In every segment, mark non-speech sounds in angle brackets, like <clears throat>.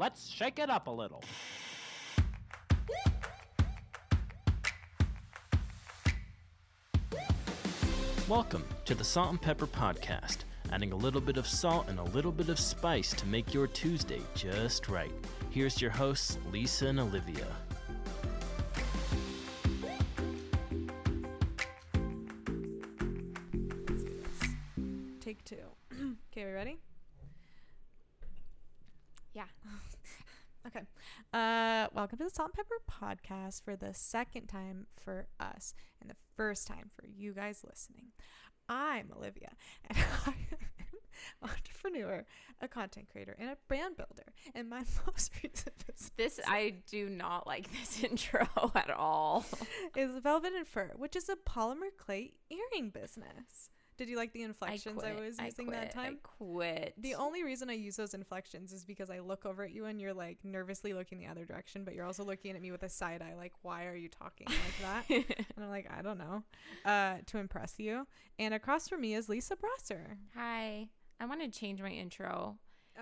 Let's shake it up a little. Welcome to the Salt and Pepper Podcast, adding a little bit of salt and a little bit of spice to make your Tuesday just right. Here's your hosts, Lisa and Olivia. Salt and Pepper podcast for the second time for us and the first time for you guys listening. I'm Olivia, and <laughs> I'm an entrepreneur, a content creator, and a brand builder. And my <laughs> most recent business This I do not like this <laughs> intro at all. is Velvet and Fur, which is a polymer clay earring business. Did you like the inflections I, quit. was using quit. that time? I quit. The only reason I use those inflections is because I look over at you and you're like nervously looking the other direction, but you're also looking at me with a side eye, like, why are you talking like that? <laughs> and I'm like, I don't know, uh, to impress you. And across from me is Lisa Brosser. Hi. I want to change my intro.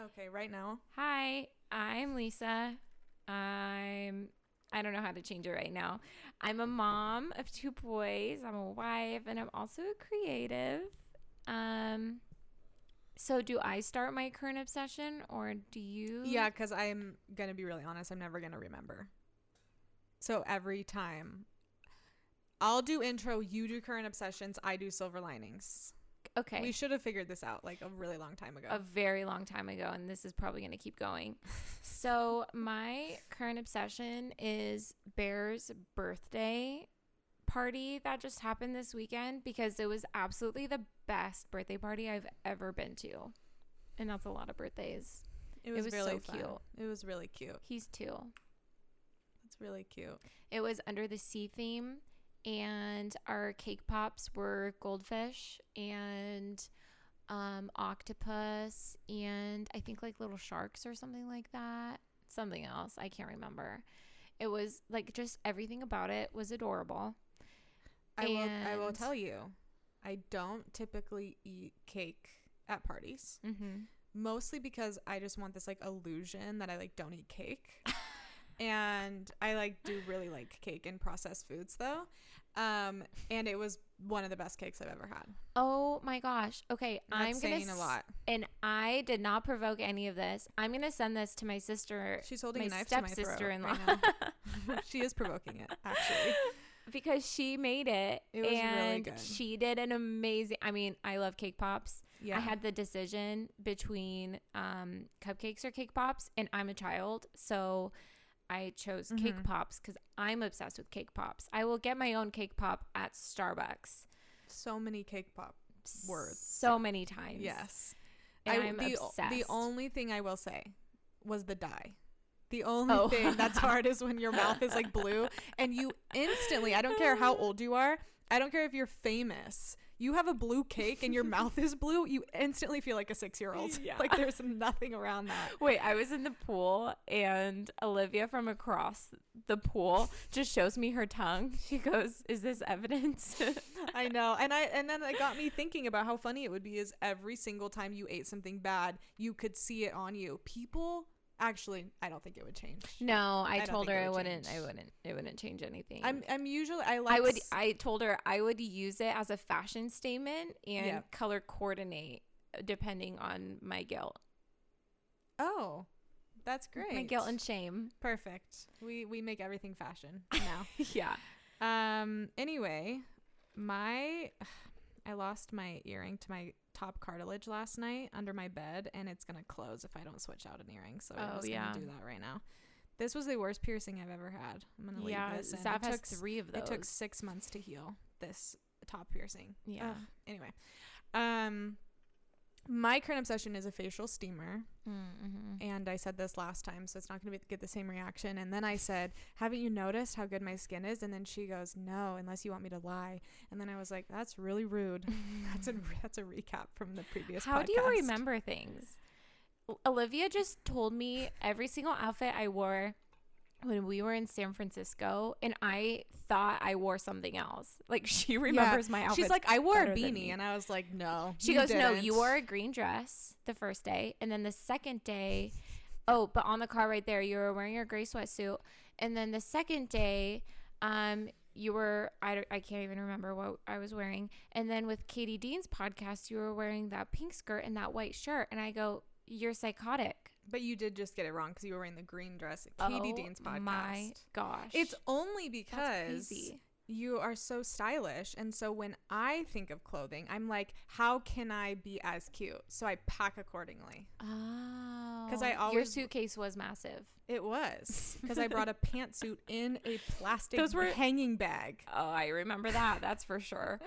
Okay, right now. Hi, I'm Lisa. I'm I don't know how to change it right now. I'm a mom of two boys. I'm a wife and I'm also a creative. Um so do I start my current obsession or do you? Yeah, because I'm to be really honest, I'm never to remember. So every time I'll do intro, you do current obsessions, I do silver linings. Okay. We should have figured this out like a really long time ago. a very long time ago, and this is probably going to keep going. <laughs> so, my current obsession is Bear's birthday party that just happened this weekend because it was absolutely the best birthday party I've ever been to. And that's a lot of birthdays. it was, was really so cute. It was really cute. He's two. That's really cute. It was under the sea theme, and our cake pops were goldfish and um, octopus, and I think like little sharks or something like that. Something else. I can't remember. It was like just everything about it was adorable. I will. I will tell you, I don't typically eat cake at parties. Mm-hmm. Mostly because I just want this like illusion that I like don't eat cake. <laughs> and I like do really like cake and processed foods though. Um, and it was one of the best cakes I've ever had. Oh my gosh. Okay, I'm gonna saying a lot. And I did not provoke any of this. I'm gonna send this to my sister. She's holding my a knife to my throat stepsister-in-law. <laughs> she is provoking it, actually. <laughs> because she made it, It was really and good. she did an amazing i mean i love cake pops Yeah. i had the decision between um, cupcakes or cake pops and i'm a child so i chose Mm-hmm. cake pops because i'm obsessed with cake pops i will get my own cake pop at starbucks So many cake pop words. so many times Yes. And I, I'm the, obsessed. the only thing I will say was the dye. The only Oh. thing that's <laughs> hard is when your mouth is like blue and you instantly, I don't care how <laughs> old you are, I don't care if you're famous, you have a blue cake and your <laughs> mouth is blue, you instantly feel like a six year old. Yeah. Like there's nothing around that. <laughs> Wait, I was in the pool and Olivia from across the pool just shows me her tongue. She goes, Is this evidence? I know. And I and then it got me <laughs> thinking about how funny it would be is every single time you ate something bad, you could see it on you. People actually I don't think it would change. No, I, don't told her I would wouldn't. I wouldn't. It wouldn't change anything. I'm I'm usually I like I would. s- I told her I would use it as a fashion statement and Yeah. color coordinate depending on my guilt, Oh. That's great. my guilt and shame. Perfect. We we make everything fashion now. <laughs> yeah. um anyway, my <sighs> I lost my earring to my top cartilage last night under my bed and it's going to close if I don't switch out an earring. So I'm Oh, just yeah. going to do that right now. This was the worst piercing I've ever had. I'm going to leave Yeah. this It has took three of those. It took 6 months to heal this top piercing. Yeah. Ugh. Anyway. Um my current obsession is a facial steamer. Mm-hmm. And I said this last time, so it's not going to get the same reaction. And then I said, Haven't you noticed how good my skin is? And then she goes, No, unless you want me to lie. And then I was like, That's really rude. <laughs> <laughs> that's a that's a recap from the previous. How do you remember things? Olivia just told me every single outfit I wore when we were in San Francisco, and I thought I wore something else. Like <laughs> she Yeah. remembers my outfit. She's like, I wore a beanie, and I was like, No. She goes, No, didn't." you wore a green dress the first day. And then the second day, Oh, but on the car right there, you were wearing your gray sweatsuit, and then the second day, um, you were I, I can't even remember what I was wearing, and then with Katie Dean's podcast, you were wearing that pink skirt and that white shirt, and I go, you're psychotic. But you did just get it wrong because you were wearing the green dress at Katie Oh Dean's podcast. My gosh, It's only because you are so stylish. And so when I think of clothing, I'm like, how can I be as cute? So I pack accordingly. Oh. Because I always. your suitcase was massive. It was because I brought a <laughs> pantsuit in a plastic Those were- hanging bag. Oh, I remember that. That's for sure.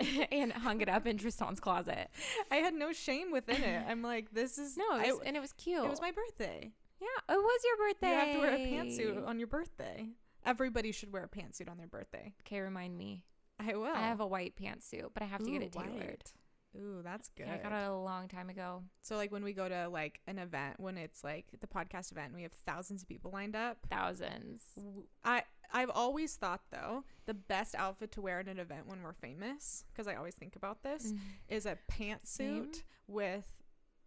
<laughs> and hung it up in Tristan's closet. I had no shame within it. I'm like, this is <laughs> No, it I- and it was cute. it was my birthday. yeah, it was your birthday. You have to wear a pantsuit on your birthday. Everybody should wear a pantsuit on their birthday. Okay, remind me. I will. I have a white pantsuit, but I have to get it tailored. white. Ooh, that's good. Yeah, I got it a long time ago. So like when we go to like an event, when it's like the podcast event, and we have thousands of people lined up. Thousands. I I've always thought though the best outfit to wear at an event when we're famous, because I always think about this, Mm. is a pantsuit with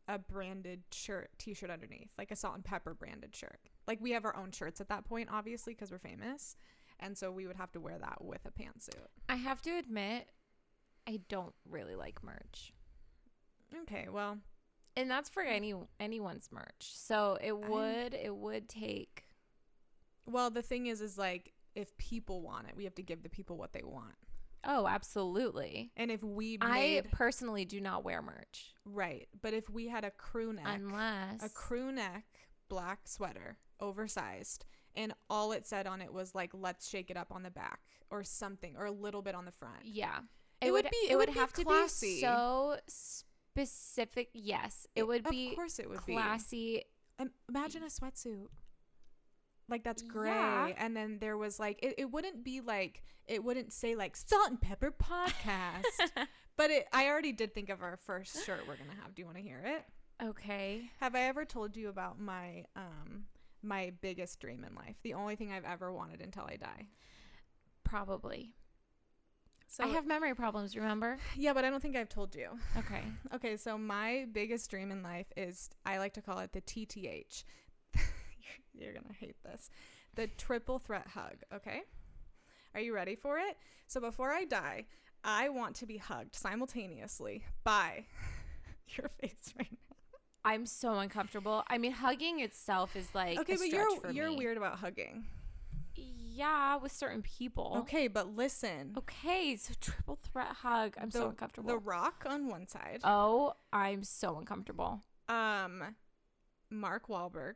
a branded shirt, t-shirt underneath, like a salt and pepper branded shirt. Like we have our own shirts at that point, obviously, because we're famous, and so we would have to wear that with a pantsuit. I have to admit, I don't really like merch. Okay, well, And that's for any anyone's merch. So it I- would it would take well the thing is, is like if people want it, we have to give the people what they want. Oh, absolutely. And if we I personally do not wear merch right, but if we had a crew neck, unless a crew neck black sweater, oversized, and all it said on it was like "Let's shake it up" on the back or something, or a little bit on the front. Yeah. It would be- it it would would have classy. to be so specific. Yes, it would be Of course, it would classy. be. classy. Imagine a sweatsuit. Like that's gray, Yeah. and then there was like it, it wouldn't be like it wouldn't say like salt and pepper podcast, <laughs> but it. I already did think of our first shirt we're gonna have. Do you want to hear it? Okay. Have I ever told you about my um my biggest dream in life? The only thing I've ever wanted until I die. Probably. So I have memory problems, remember? yeah, but I don't think I've told you. Okay. <laughs> Okay, so my biggest dream in life is I like to call it the TTH. <laughs> You're going to hate this. The triple threat hug, okay? Are you ready for it? So before I die, I want to be hugged simultaneously by <laughs> your face right now. I'm so uncomfortable. I mean, hugging itself is like Okay, but you're you're me. weird about hugging. Yeah, with certain people. Okay, but listen. Okay, so triple threat hug. I'm so uncomfortable. The Rock on one side. oh, I'm so uncomfortable. Um Mark Wahlberg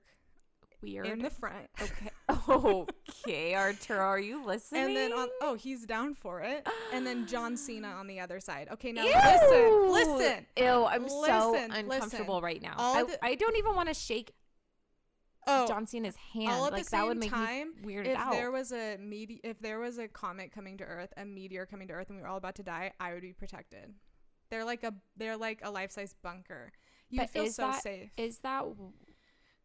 Weird. in the front. okay. <laughs> okay, Arturo, are you listening? And then on oh, he's down for it. And then John Cena on the other side. Okay, now Ew! listen, listen. Ew, I'm so uncomfortable listen. right now. I, the- I don't even want to shake Oh, John Cena's hand. all at like the that would same make time, me weirded if out. there was a mete- if there was a comet coming to Earth, a meteor coming to Earth, and we were all about to die, I would be protected. They're like a they're like a life size bunker. You But feel so that- safe. Is that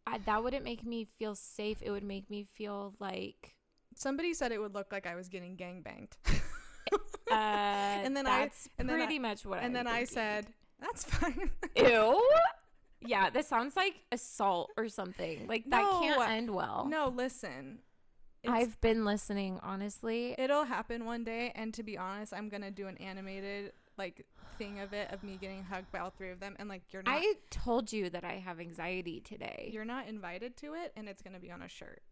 I, that wouldn't make me feel safe. It would make me feel like Somebody said it would look like I was getting gangbanged. <laughs> uh <laughs> and then I- that's and then I- pretty much what and I'm then I said, "That's fine." <laughs> Ew. Yeah, this sounds like assault or something. Like that No. can't end well. no, listen. I've been listening, honestly. it'll happen one day, and to be honest, I'm gonna do an animated like thing of it of me getting hugged by all three of them, and like you're not I told you that I have anxiety today. you're not invited to it, and it's gonna be on a shirt.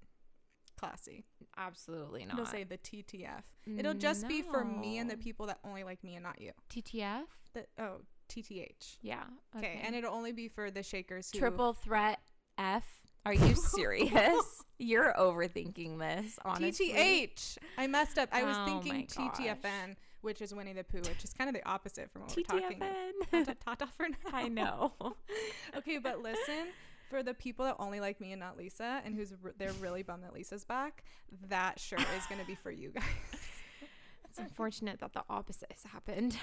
Classy. Absolutely not. It'll say the TTF. It'll just be for me and the people that only like me and not you. TTF? The oh TTH. Yeah. Okay, and it'll only be for the shakers who triple threat F. Are you <laughs> serious? You're overthinking this, honestly. TTH. I messed up. I was Oh thinking. TTFN, which is Winnie the Pooh, which is kind of the opposite from what we're talking. TTFN. Ta- ta- ta for now. I know. <laughs> okay, but listen, for the people that only like me and not Lisa, and who's they're really bummed that Lisa's back, that shirt is gonna be for you guys. <laughs> It's unfortunate that the opposite has happened.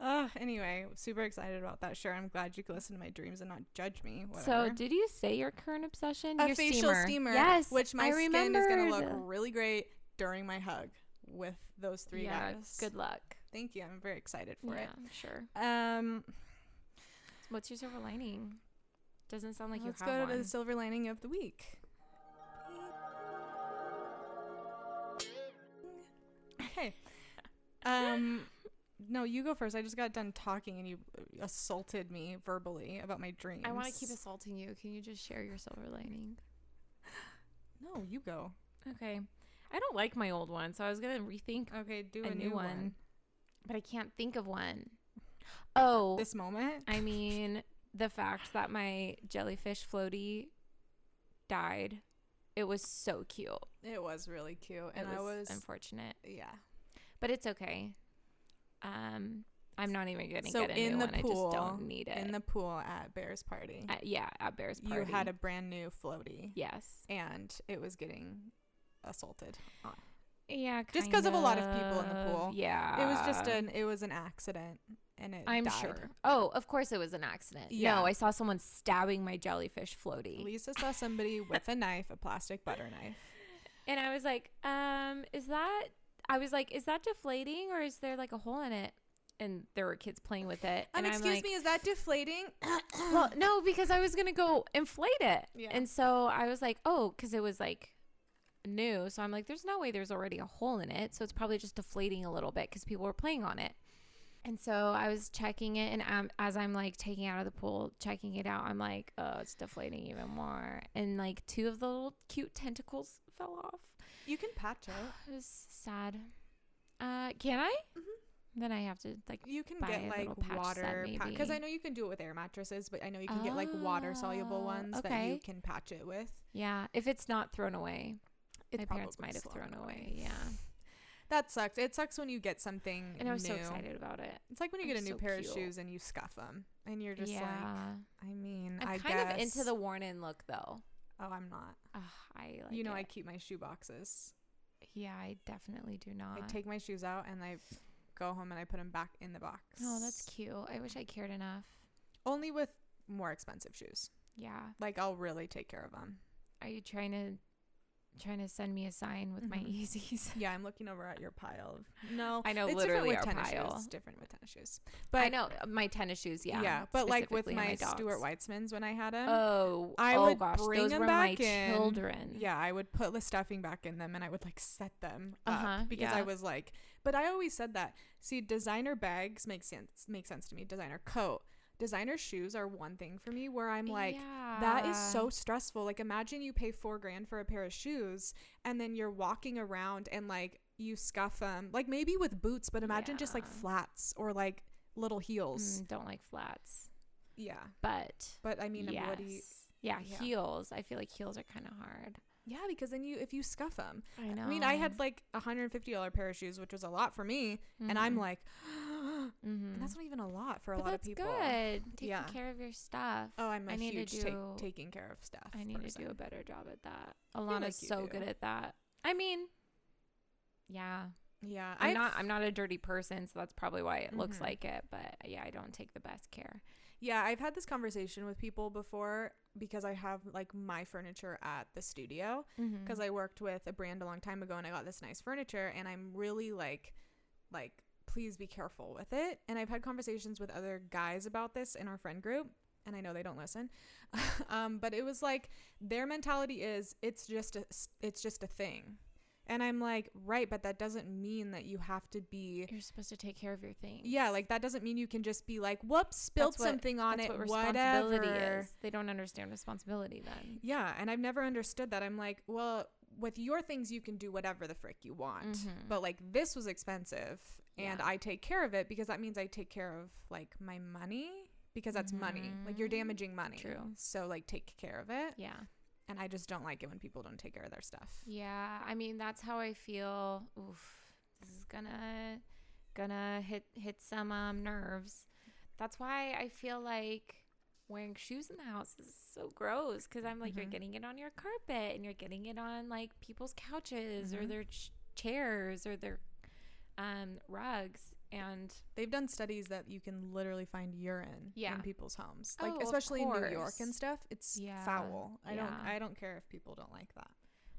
Uh, anyway, super excited about that shirt. I'm glad you could listen to my dreams and not judge me. So, did you say your current obsession? a your facial steamer, Yes, which my I skin is gonna look really great during my hug with those three yeah, guys. Good luck. Thank you. I'm very excited for it. yeah, sure. Um, What's your silver lining? Doesn't sound like you Let's go to the silver lining of the week. Okay. Um, no, you go first. I just got done talking, and you assaulted me verbally about my dreams. I want to keep assaulting you. Can you just share your silver lining? <gasps> No, you go. Okay. I don't like my old one, so I was gonna rethink Okay, do a, a, new, one, one. but I can't think of one. Oh, This moment. I mean the fact that my jellyfish floaty died. It was so cute. It was really cute, and it I was was unfortunate, yeah. but it's okay. Um, I'm not even gonna So get a in new the one. I just pool, don't need it. In the pool at Bear's party, Uh, yeah, at Bear's party. you had a brand new floaty, yes. and it was getting assaulted. on. Yeah, Just 'cause of a lot of people in the pool. Yeah, It was just an it was an accident, and it. I'm died. sure. Oh, of course it was an accident. Yeah. No, I saw someone stabbing my jellyfish floaty. Lisa saw somebody with a knife, a plastic butter knife. <laughs> And I was like, um, is that I was like, is that deflating or is there like a hole in it? And there were kids playing with it. Um, and I'm excuse like, me, is that deflating? <coughs> Well, no, because I was gonna go inflate it. Yeah. And so I was like, oh, because it was like new. So I'm like, there's no way there's already a hole in it. So it's probably just deflating a little bit because people were playing on it. And so I was checking it, and um, as I'm like taking it out of the pool, checking it out, I'm like, oh, it's deflating even more. And like two of the little cute tentacles fell off. You can patch it. <sighs> It was sad. Uh, can I? Mhm. Then I have to like. You can buy get a like patch water because I know you can do it with air mattresses, but I know you can get like water soluble Oh, ones that you can patch it with. Yeah, if it's not thrown away, It's my parents might have thrown thrown away. Yeah, That sucks. It sucks when you get something and I was new. so excited about it. It's like when you I'm get a new so pair cute. of shoes and you scuff them, and you're just yeah, like, I mean, I'm I kind of into the worn-in look though. Oh, I'm not. Ugh, I like. you know, I keep my shoe boxes. Yeah, I definitely do not. I take my shoes out and I go home and I put them back in the box. Oh, that's cute. I wish I cared enough. Only with more expensive shoes. Yeah. Like I'll really take care of them. Are you trying to trying to send me a sign with my Mhm. Yeezys? Yeah, I'm looking over at your pile of no. I know, it's literally different our with tennis pile. shoes. Different with tennis shoes. But I know uh, my tennis shoes. Yeah. Yeah, but like with specifically my. Stuart Weitzmans when I had them. Oh, I oh would gosh, bring those them were back my in. children. Yeah, I would put the stuffing back in them and I would like set them Uh-huh, up because I was like, but I always said that. See, designer bags make sense make sense to me. Designer coat, designer shoes are one thing for me where I'm like, that is so stressful. Like imagine you pay four grand for a pair of shoes and then you're walking around and like you scuff them, like maybe with boots, but imagine just like flats or like little heels. Mm, don't like flats, Yeah, but but I mean, yes. do yeah, yeah. heels. I feel like heels are kind of hard. Yeah, because then you if you scuff them, I know. I mean, I had like a hundred and fifty dollar pair of shoes, which was a lot for me, and I'm like, <gasps> mm-hmm. and that's not even a lot for a but lot of people. good. Taking Yeah. care of your stuff. Oh, I'm a I need to huge take, do- taking care of stuff. I need to do a better job at that. Alana's like so do. good at that. I mean, yeah, Yeah, I'm I've- not. I'm not a dirty person, so that's probably why it looks Mhm. like it. But yeah, I don't take the best care. Yeah, I've had this conversation with people before because I have like my furniture at the studio Mm-hmm. because I worked with a brand a long time ago and I got this nice furniture and I'm really like like please be careful with it. And I've had conversations with other guys about this in our friend group and I know they don't listen. <laughs> um but it was like their mentality is it's just a it's just a thing. And I'm like, right, but that doesn't mean that you have to be You're supposed to take care of your things. yeah, like that doesn't mean you can just be like, whoops, spilled what- something on That's it, what responsibility whatever. is. They don't understand responsibility then. Yeah, and I've never understood that. I'm like, well, with your things you can do whatever the frick you want. Mhm. But like this was expensive and Yeah. I take care of it because that means I take care of like my money because that's money. Like you're Mhm. damaging money. True. So like take care of it. Yeah. And I just don't like it when people don't take care of their stuff. Yeah, I mean that's how I feel. Oof, this is gonna gonna hit hit some um nerves. That's why I feel like wearing shoes in the house is so gross because I'm like you're Mhm. getting it on your carpet and you're getting it on like people's couches or Mhm. their ch- chairs or their um rugs and They've done studies that you can literally find urine Yeah. in people's homes. Oh, Like of especially in New York and stuff. It's Yeah, foul. I don't. I don't care if people don't like that.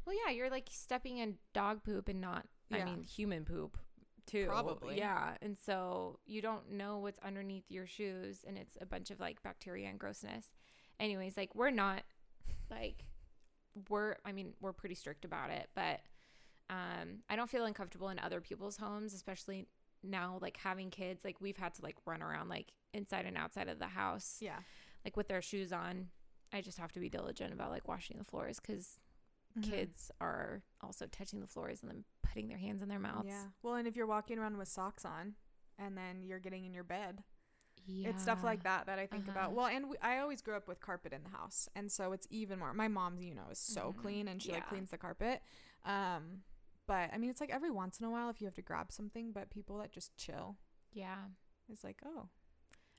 well yeah you're like stepping in dog poop and not I mean human poop too Probably. yeah and so you don't know what's underneath your shoes and it's a bunch of like bacteria and grossness anyways, like we're not like we're I mean, we're pretty strict about it, but um I don't feel uncomfortable in other people's homes, especially now like having kids, like we've had to like run around like inside and outside of the house Yeah. like with their shoes on. I just have to be diligent about like washing the floors cuz Mhm. kids are also touching the floors and then putting their hands in their mouths. Yeah. Well, and if you're walking around with socks on and then you're getting in your bed, Yeah. it's stuff like that that I think about. Uh-huh. Well, and we, I always grew up with carpet in the house, and so it's even more. My mom, you know, is so Mhm. clean and she like cleans the carpet. Um, but I mean, it's like every once in a while if you have to grab something, but people that just chill, Yeah. it's like, oh,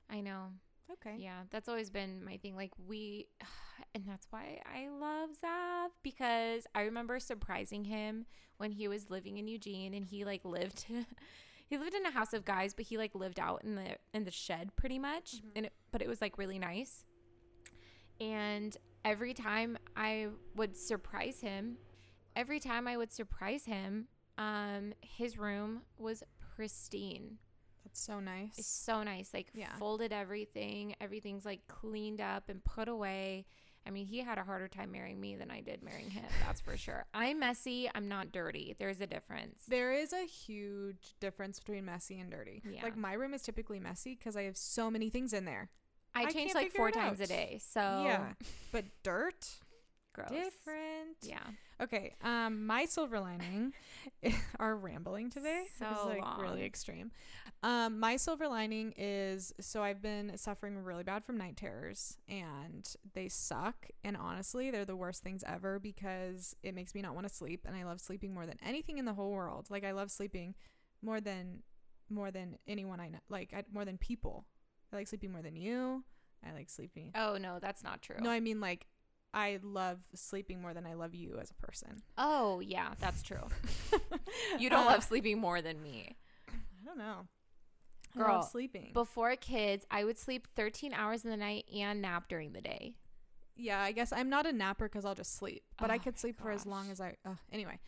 I know. okay. Yeah, that's always been my thing. Like we, <sighs> and that's why I love Zav because I remember surprising him when he was living in Eugene and he like lived, <laughs> he lived in a house of guys, but he like lived out in the in the shed pretty much, Mhm. and it, but it was like really nice. And every time I would surprise him, every time I would surprise him, um, his room was pristine. That's so nice. It's so nice. Like Yeah. folded everything. Everything's like cleaned up and put away. I mean, he had a harder time marrying me than I did marrying him. That's for sure. I'm messy. I'm not dirty. There's a difference. There is a huge difference between messy and dirty. Yeah. Like my room is typically messy because I have so many things in there. I, I change like four times a day. So Yeah. But dirt, gross. different. Yeah. Okay. Um, my silver lining, <laughs> are rambling today. So It's, like long. really extreme. Um, my silver lining is so I've been suffering really bad from night terrors, and they suck. And honestly, they're the worst things ever because it makes me not want to sleep, and I love sleeping more than anything in the whole world. Like I love sleeping more than more than anyone I know. Like I, more than people. I like sleeping more than you. I like sleeping. Oh no, that's not true. No, I mean like I love sleeping more than I love you as a person. oh yeah, that's true. <laughs> You don't Uh, love sleeping more than me. I don't know. I Girl, love sleeping. Before kids, I would sleep 13 hours in the night and nap during the day. yeah, I guess I'm not a napper because I'll just sleep, but I Oh could my sleep for as long as I. Uh, anyway,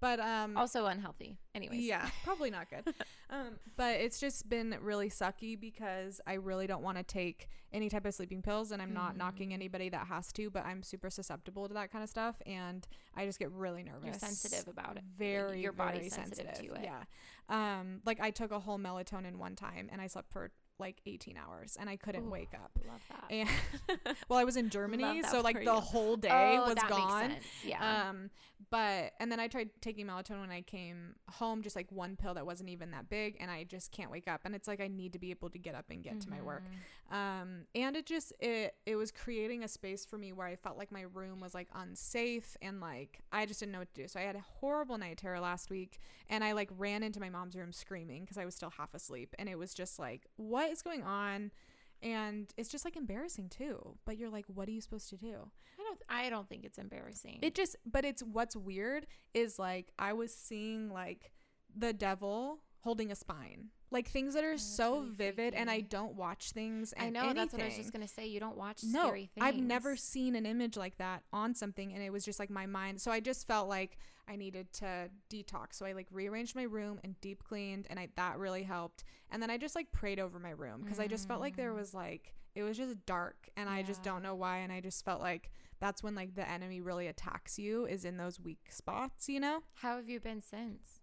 but um, Also unhealthy. Anyways. yeah, probably not good. <laughs> um, but it's just been really sucky because I really don't want to take any type of sleeping pills, and I'm not knocking Mhm. anybody that has to, but I'm super susceptible to that kind of stuff, and I just get really nervous. You're sensitive about it. Very, your body's very sensitive to it. Yeah. Um, like I took a whole melatonin one time, and I slept for like 18 hours, and I couldn't Ooh. wake up. Love that. And <laughs> well, I was in Germany, so like the you. whole day oh, was gone. Yeah. Um, but and then I tried taking melatonin when I came home, just like one pill that wasn't even that big, and I just can't wake up. And it's like I need to be able to get up and get to my work. Um, and it just it it was creating a space for me where I felt like my room was like unsafe and like I just didn't know what to do. So I had a horrible night terror last week, and I like ran into my mom's room screaming because I was still half asleep, and it was just like, what is going on? And it's just like embarrassing too. But you're like, what are you supposed to do? I don't. I don't think it's embarrassing. It just, but it's what's weird is like I was seeing like the devil holding a spine, like things that are Oh, so really vivid, and I don't watch things. And I know. That's what I was just gonna say. You don't watch No, scary things. I've never seen an image like that on something, and it was just like my mind. So I just felt like I needed to detox. So I like rearranged my room and deep cleaned, and I that really helped. And then I just like prayed over my room because I just felt like there Mm. was like it was just dark, and I just don't know why. And I just felt like that's when like the enemy really attacks you is in those weak spots, you know. How have you been since?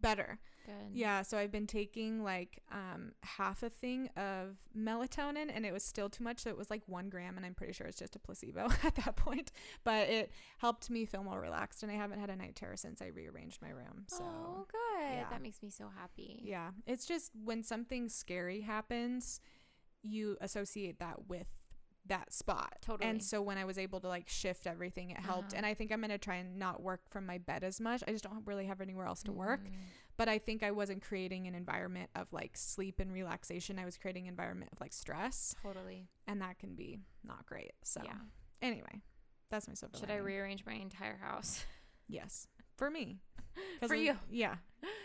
Better. Good. Yeah, so I've been taking like um half a thing of melatonin and it was still too much, so it was like one gram and I'm pretty sure it's just a placebo <laughs> at that point. But it helped me feel more relaxed and I haven't had a night terror since I rearranged my room. So oh, good. yeah. That makes me so happy. yeah. It's just when something scary happens, you associate that with that spot. Totally. And so when I was able to like shift everything, it helped. Uh-huh. And I think I'm gonna try and not work from my bed as much. I just don't really have anywhere else to work Mhm. But I think I wasn't creating an environment of like sleep and relaxation. I was creating an environment of like stress, Totally. and that can be not great. So Yeah. anyway, that's my silver Should I rearrange my entire house Yes, for me. <laughs> for you? Yeah,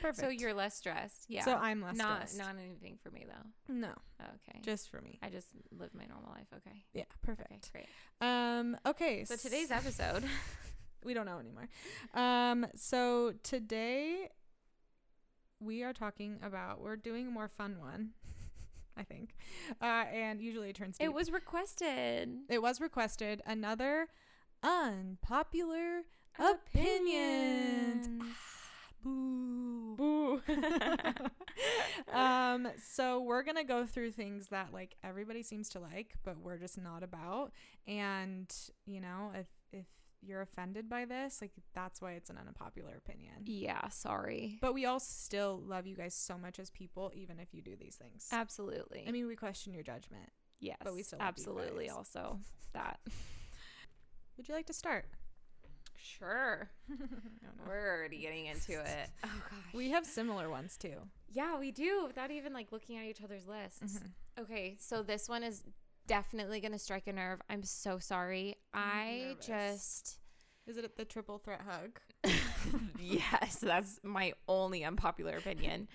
perfect. So you're less stressed. Yeah. so I'm less not stressed. not anything for me though. no, Okay. just for me. I just live my normal life. Okay. Yeah, Okay. perfect. Great. Um, okay. So today's episode. <laughs> we don't know anymore. Um, so today we are talking about we're doing a more fun one. <laughs> I think. Uh, and usually it turns. It was requested. It was requested. Another unpopular opinions. Boo. Boo. <laughs> um, so we're gonna go through things that like everybody seems to like, but we're just not about. And you know, if if you're offended by this, like that's why it's an unpopular opinion. yeah, sorry. But we all still love you guys so much as people, even if you do these things. Absolutely. I mean, we question your judgment. yes. but we still love you absolutely guys. also <laughs> that. Would you like to start? Sure. <laughs> <laughs> I don't know. We're already getting into it. Oh gosh. We have similar ones too. Yeah, we do without even like looking at each other's lists. Mhm. Okay, so this one is definitely going to strike a nerve. I'm so sorry. I nervous. just Is it the triple threat hug? <laughs> yes, that's my only unpopular opinion.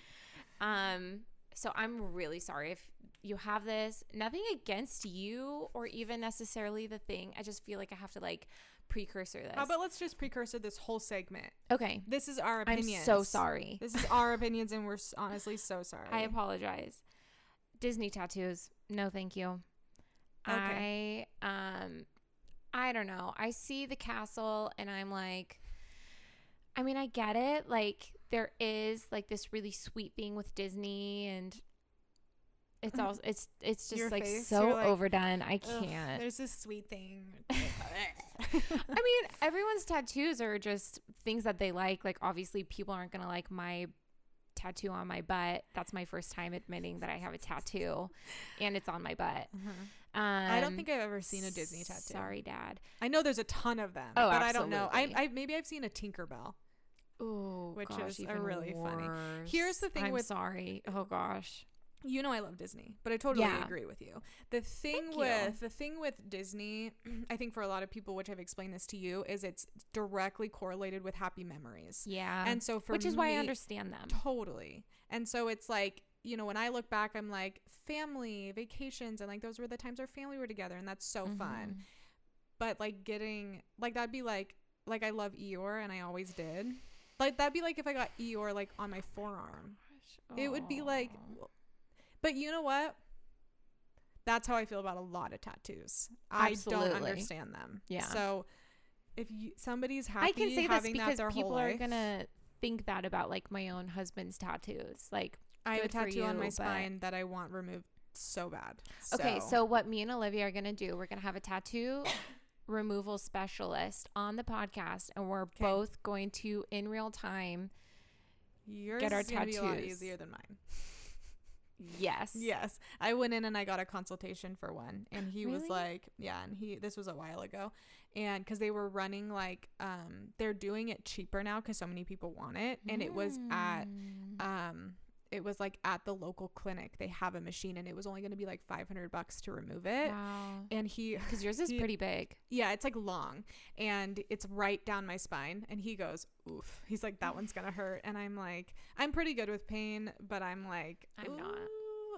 Um, so I'm really sorry if you have this. Nothing against you or even necessarily the thing. I just feel like I have to like precursor this. How about let's just precursor this whole segment. okay, This is our opinion. I'm so sorry. This is our opinions, and we're honestly so <laughs> sorry. I apologize. Disney tattoos. No, thank you. Okay. I um I don't know. I see the castle and I'm like I mean, I get it. Like there is like this really sweet thing with Disney and it's all it's it's just Your like face, so like, overdone. I can't. There's this sweet thing. <laughs> <laughs> I mean, everyone's tattoos are just things that they like. Like obviously people aren't going to like my tattoo on my butt. That's my first time admitting that I have a tattoo and it's on my butt. Um, I don't think I've ever seen a Disney tattoo. Sorry, Dad. I know there's a ton of them, Oh, but I don't know. I. I maybe I've seen a Tinkerbell. Oh, Which gosh, is a really funny- Here's the thing I'm with- sorry. Oh gosh. You know I love Disney, but I totally Yeah. agree with you. The thing Thank you. with the thing with Disney, <clears throat> I think for a lot of people, which I've explained this to you, is it's directly correlated with happy memories. Yeah. And so for which is why I understand them. Totally. And so it's like, you know, when I look back, I'm like, family, vacations, and like those were the times our family were together, and that's so fun. Mhm. But like getting, like, that'd be like, like I love Eeyore, and I always did. Like, that'd be like if I got Eeyore, like, on my forearm. It would be like. But you know what? That's how I feel about a lot of tattoos. I don't understand them. Yeah. So if you, somebody's happy I can say this having that because people are life, gonna think that about like my own husband's tattoos. Like, I have a tattoo on my but- spine that I want removed so bad. okay, so what me and Olivia are gonna do? We're gonna have a tattoo <coughs> removal specialist on the podcast, and we're both going to in real time. yours get our is gonna be a lot tattoos. easier than mine. Yes. Yes, I went in and I got a consultation for one, and he was like, "Yeah," and he this was a while ago, and because they were running like, um, they're doing it cheaper now because so many people want it, and it was at Mm. um it was like at the local clinic they have a machine and it was only going to be like 500 bucks to remove it Wow. and he <laughs> Because yours is he- pretty big. yeah it's like long and it's right down my spine and he goes oof he's like that one's gonna hurt and i'm like i'm pretty good with pain but i'm like I'm not.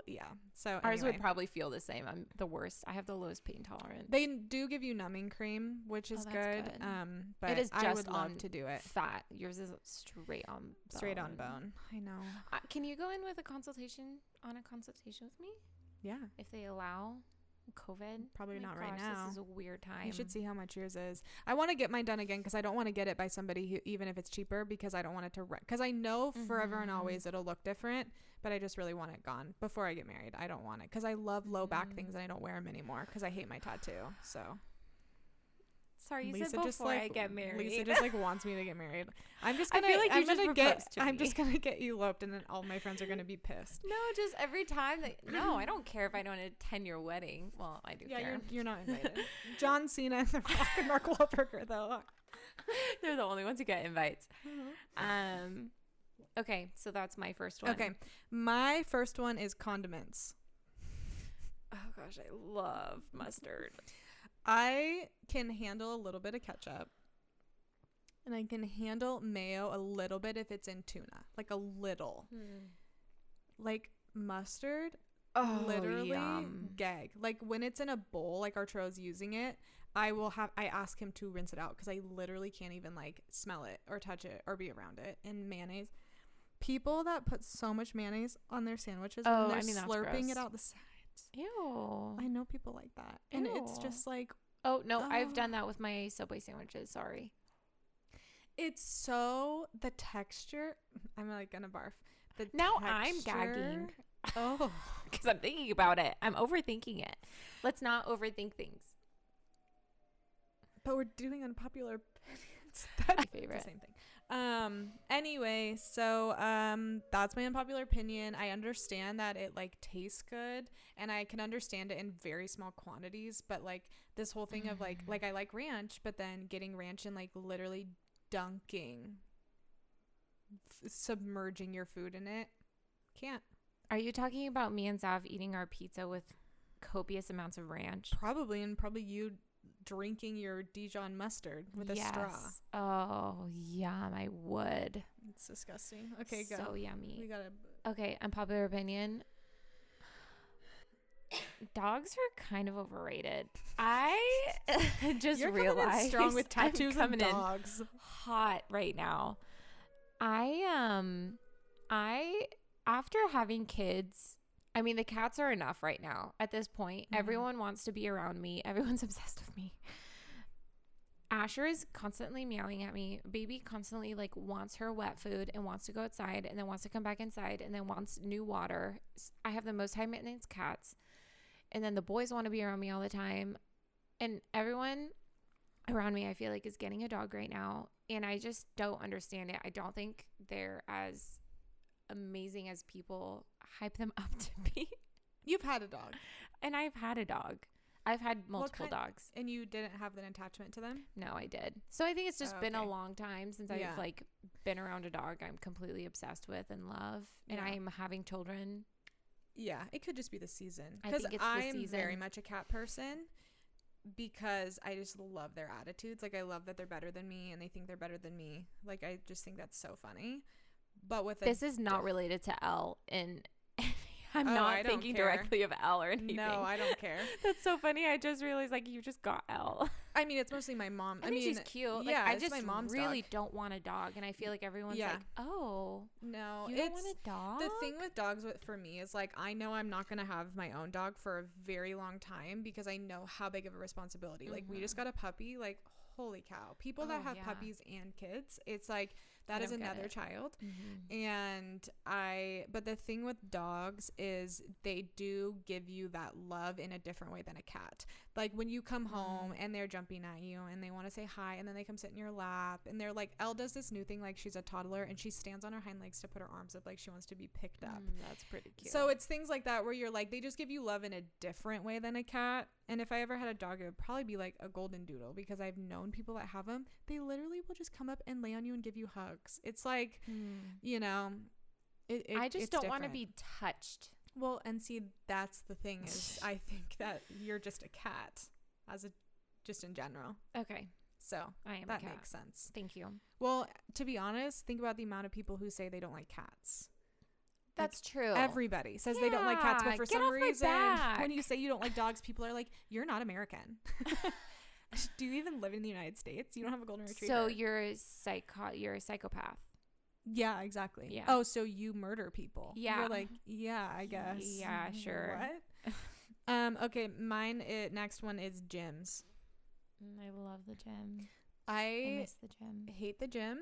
Yeah so Ours anyway. would probably feel the same. I'm the worst. I have the lowest pain tolerance. they do give you numbing cream which Oh, is that's good. good. um but it is i just would love on to do it fat. Yours is straight on bone. straight on bone i know Uh, can you go in with a consultation on a consultation with me yeah if they allow COVID? Probably My not right now. This is a weird time. You should see how much yours is. I want to get mine done again because I don't want to get it by somebody who, even if it's cheaper, because I don't want it to, because I know forever and Mhm. always it'll look different, but I just really want it gone before I get married. I don't want it because I love low back Mhm. things and I don't wear them anymore because I hate my tattoo. So Sorry, you Lisa said just before like I get married. Lisa just like <laughs> wants me to get married. I'm just I gonna, feel like you I'm just gonna get, to I'm just gonna get eloped and then all my friends are gonna be pissed. no, just every time that <clears throat> no, I don't care if I don't attend your wedding. Well, I do Yeah, care. you're, you're not <laughs> invited. John Cena and the Rock and Mark Wahlberg though. <laughs> They're the only ones who get invites. Um, okay, so that's my first one. Okay, my first one is condiments. Oh gosh, I love mustard. I can handle a little bit of ketchup. And I can handle mayo a little bit if it's in tuna. Like a little. Hmm. Like mustard, Oh, literally yum. gag. Like when it's in a bowl, like Arturo's using it, I will have I ask him to rinse it out because I literally can't even like smell it or touch it or be around it. And mayonnaise. People that put so much mayonnaise on their sandwiches Oh, and they're I mean, slurping gross. it out the sides. Ew. I know people like that. And it's just like Oh no, I've Oh. done that with my Subway sandwiches. Sorry. it's so the texture I'm like gonna barf. The Now I'm gagging. <laughs> Oh. <laughs> because I'm thinking about it. I'm overthinking it. Let's not overthink things. But we're doing unpopular opinions. <laughs> That's My the favorite. same thing. Um anyway, so um that's my unpopular opinion. I understand that it like tastes good and I can understand it in very small quantities, but like this whole thing of like like I like ranch, but then getting ranch and like literally dunking f- submerging your food in it. Can't. Are you talking about me and Zav eating our pizza with copious amounts of ranch? Probably and probably you drinking your Dijon mustard with a straw. Oh, yum, I would. It's disgusting. Okay, go. So we yummy. got to Okay, unpopular opinion. Dogs are kind of overrated. I <laughs> just You're realized coming in strong with <laughs> I'm tattoos coming of in dogs. hot right now. I um I after having kids, I mean the cats are enough right now. At this point, Mhm. everyone wants to be around me. Everyone's <laughs> obsessed with me. Asher is constantly meowing at me. Baby constantly like wants her wet food and wants to go outside and then wants to come back inside and then wants new water. I have the most high maintenance cats. And then the boys want to be around me all the time. And everyone around me I feel like is getting a dog right now and I just don't understand it. I don't think they're as amazing as people hype them <laughs> up to be. You've had a dog And I've had a dog. I've had multiple kind- dogs. and you didn't have an attachment to them. No, I did. So I think it's just Oh, been a long time since Yeah. I've like been around a dog I'm completely obsessed with and love. And Yeah. I'm having children. Yeah, it could just be the season. Because think it's the I'm very much a cat person because I just love their attitudes. Like I love that they're better than me and they think they're better than me. Like I just think that's so funny. But with This is not related to Elle and <laughs> I'm Oh, not thinking care. directly of Elle or anything. no, I don't care. <laughs> That's so funny. I just realized like you just got Elle. I mean, it's mostly my mom. I, I, mean, she's cute. Like, yeah, I just my mom's really dog. don't want a dog, and I feel like everyone's Yeah. like, "Oh, no, you don't want a dog." the thing with dogs with, for me is like I know I'm not gonna have my own dog for a very long time because I know how big of a responsibility. Like we just Mhm. got a puppy. Like holy cow, people that Oh, have yeah. puppies and kids, it's like that I is another child. Mhm. And I, but the thing with dogs is they do give you that love in a different way than a cat. Like when you come home Mm. and they're jumping at you and they want to say hi and then they come sit in your lap and they're like, Elle does this new thing like she's a toddler and she stands on her hind legs to put her arms up like she wants to be picked up. Mm, that's pretty cute. So it's things like that where you're like, they just give you love in a different way than a cat. And if I ever had a dog, it would probably be like a golden doodle because I've known people that have them. They literally will just come up and lay on you and give you hugs. It's like, Mm. you know, it, it I just don't want to be touched. Well, and see, that's the thing is, <laughs> I think that you're just a cat, as a, just in general. Okay, So I am that a cat. makes sense. Thank you. Well, to be honest, think about the amount of people who say they don't like cats. That's true. Everybody says they don't like cats, but for some reason, when you say you don't like dogs, people are like, "You're not American." <laughs> <laughs> Do you even live in the United States? You don't have a golden retriever. so you're a psycho. You're a psychopath. Yeah, exactly. Yeah. Oh, so you murder people? Yeah. You're like, yeah, I guess. Yeah, sure. What? <laughs> um. Okay. Mine. It, next one is gyms. Mm, I love the gym. I I miss the gym. hate the gym.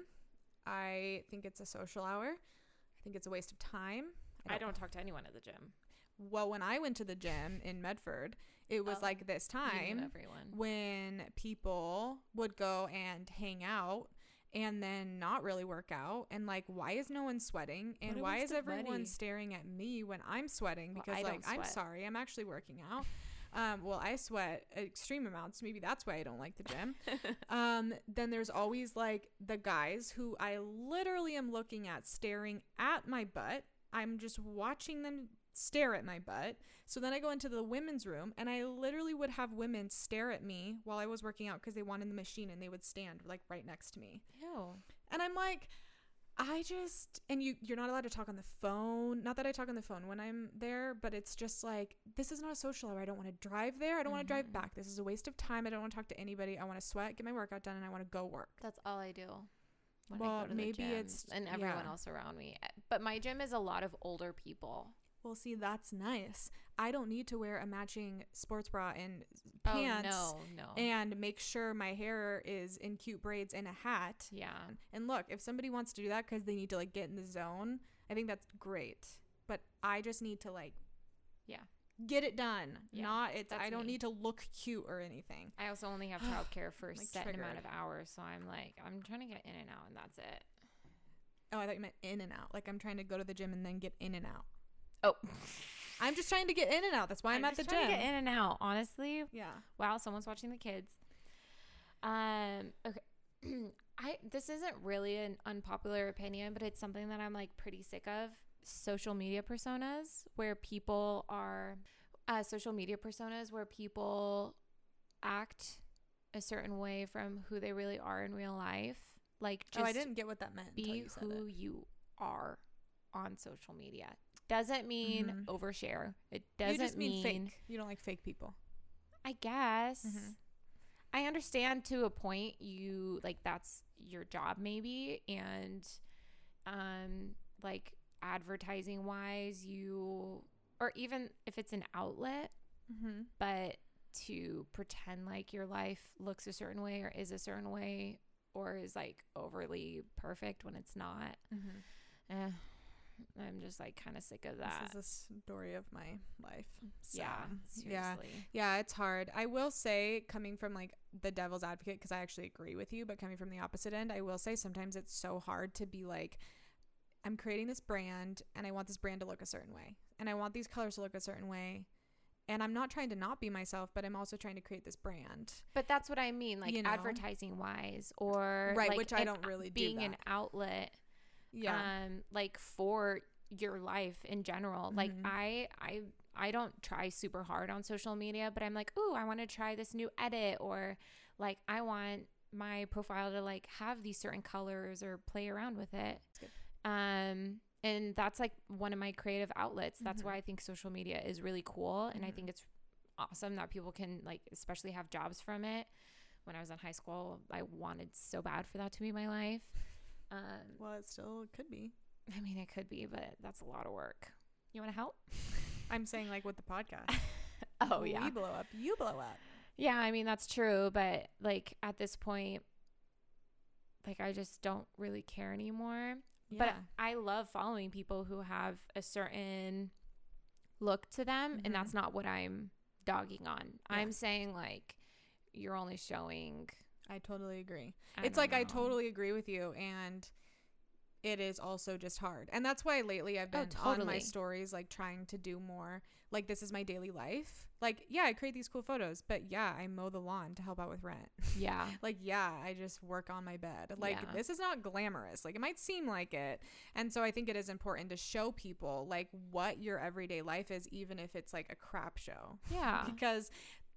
I think it's a social hour. I think it's a waste of time. I don't talk to anyone at the gym. Well, when I went to the gym in Medford, it was Oh, like this time everyone. when people would go and hang out and then not really work out and like why is no one sweating? And why is everyone money. staring at me when I'm sweating? Because I like I'm sorry I'm actually working out. Um well I sweat extreme amounts. Maybe that's why I don't like the gym. <laughs> Um then there's always like the guys who I literally am looking at staring at my butt. I'm just watching them stare at my butt so then I go into the women's room and I literally would have women stare at me while I was working out because they wanted the machine and they would stand like right next to me. Ew. And I'm like, I just and you you're not allowed to talk on the phone. Not that I talk on the phone when I'm there, but it's just like this is not a social hour. I don't want to drive there. I don't want to drive mm-hmm. back. This is a waste of time. I don't want to talk to anybody. I want to sweat, get my workout done, and I want to go work. That's all I do. Well, go to the maybe it's- and everyone yeah. else around me. But my gym is a lot of older people. Well, see, that's nice. I don't need to wear a matching sports bra and pants oh no, no. and make sure my hair is in cute braids and a hat. yeah. And look, if somebody wants to do that because they need to like get in the zone, I think that's great. But I just need to like, Yeah. get it done. Yeah, Not it's. I don't me. need to look cute or anything. I also only have <gasps> childcare for a Like, set amount of hours, so I'm like, I'm trying to get in and out, and that's it. Oh, I thought you meant in and out. Like I'm trying to go to the gym and then get in and out. Oh, I'm just trying to get in and out. That's why I'm, at the just gym. to get in and out. Honestly, Yeah. wow, someone's watching the kids. Um, okay. <clears throat> I this isn't really an unpopular opinion, but it's something that I'm like pretty sick of. Social media personas where people are uh, social media personas where people act a certain way from who they really are in real life. Like just oh, I didn't get what that meant. be you who it. you are on social media. Doesn't mean Mhm. overshare. It doesn't just mean, mean fake. You don't like fake people. I guess. Mhm. I understand to a point you like that's your job maybe and um like advertising wise you or even if it's an outlet Mm-hmm. but to pretend like your life looks a certain way or is a certain way or is like overly perfect when it's not Mm-hmm. eh, I'm just like kind of sick of that. This is a story of my life. yeah, So, yeah. seriously. Yeah, it's hard. I will say, coming from like the devil's advocate, because I actually agree with you, but coming from the opposite end, I will say sometimes it's so hard to be like, I'm creating this brand and I want this brand to look a certain way. And I want these colors to look a certain way. And I'm not trying to not be myself, but I'm also trying to create this brand. But that's what I mean, like You know? advertising wise, or Right, like which I don't really do being an outlet, Yeah. um, like for your life in general. Like Mhm. I, I, I don't try super hard on social media, but I'm like, ooh, I want to try this new edit, or like I want my profile to like have these certain colors or play around with it. Um, and that's like one of my creative outlets. That's Mhm. why I think social media is really cool, and I Mhm. think it's awesome that people can like especially have jobs from it. When I was in high school, I wanted so bad for that to be my life. Um, well, it still could be. I mean, it could be, but that's a lot of work. You want to help? <laughs> I'm saying like with the podcast. <laughs> Oh yeah, We blow up. You blow up. yeah. I mean, that's true, but like at this point, like I just don't really care anymore. Yeah. But I love following people who have a certain look to them, Mhm. and that's not what I'm dogging on. Yeah. I'm saying like you're only showing. I totally agree. I it's like I totally agree with you and it is also just hard. And that's why lately I've been Oh, been on my stories like trying to do more. Like this is my daily life. Like yeah, I create these cool photos, but yeah, I mow the lawn to help out with rent. Yeah. <laughs> like yeah, I just work on my bed. Like Yeah. this is not glamorous. Like it might seem like it. And so I think it is important to show people like what your everyday life is even if it's like a crap show Yeah. <laughs> because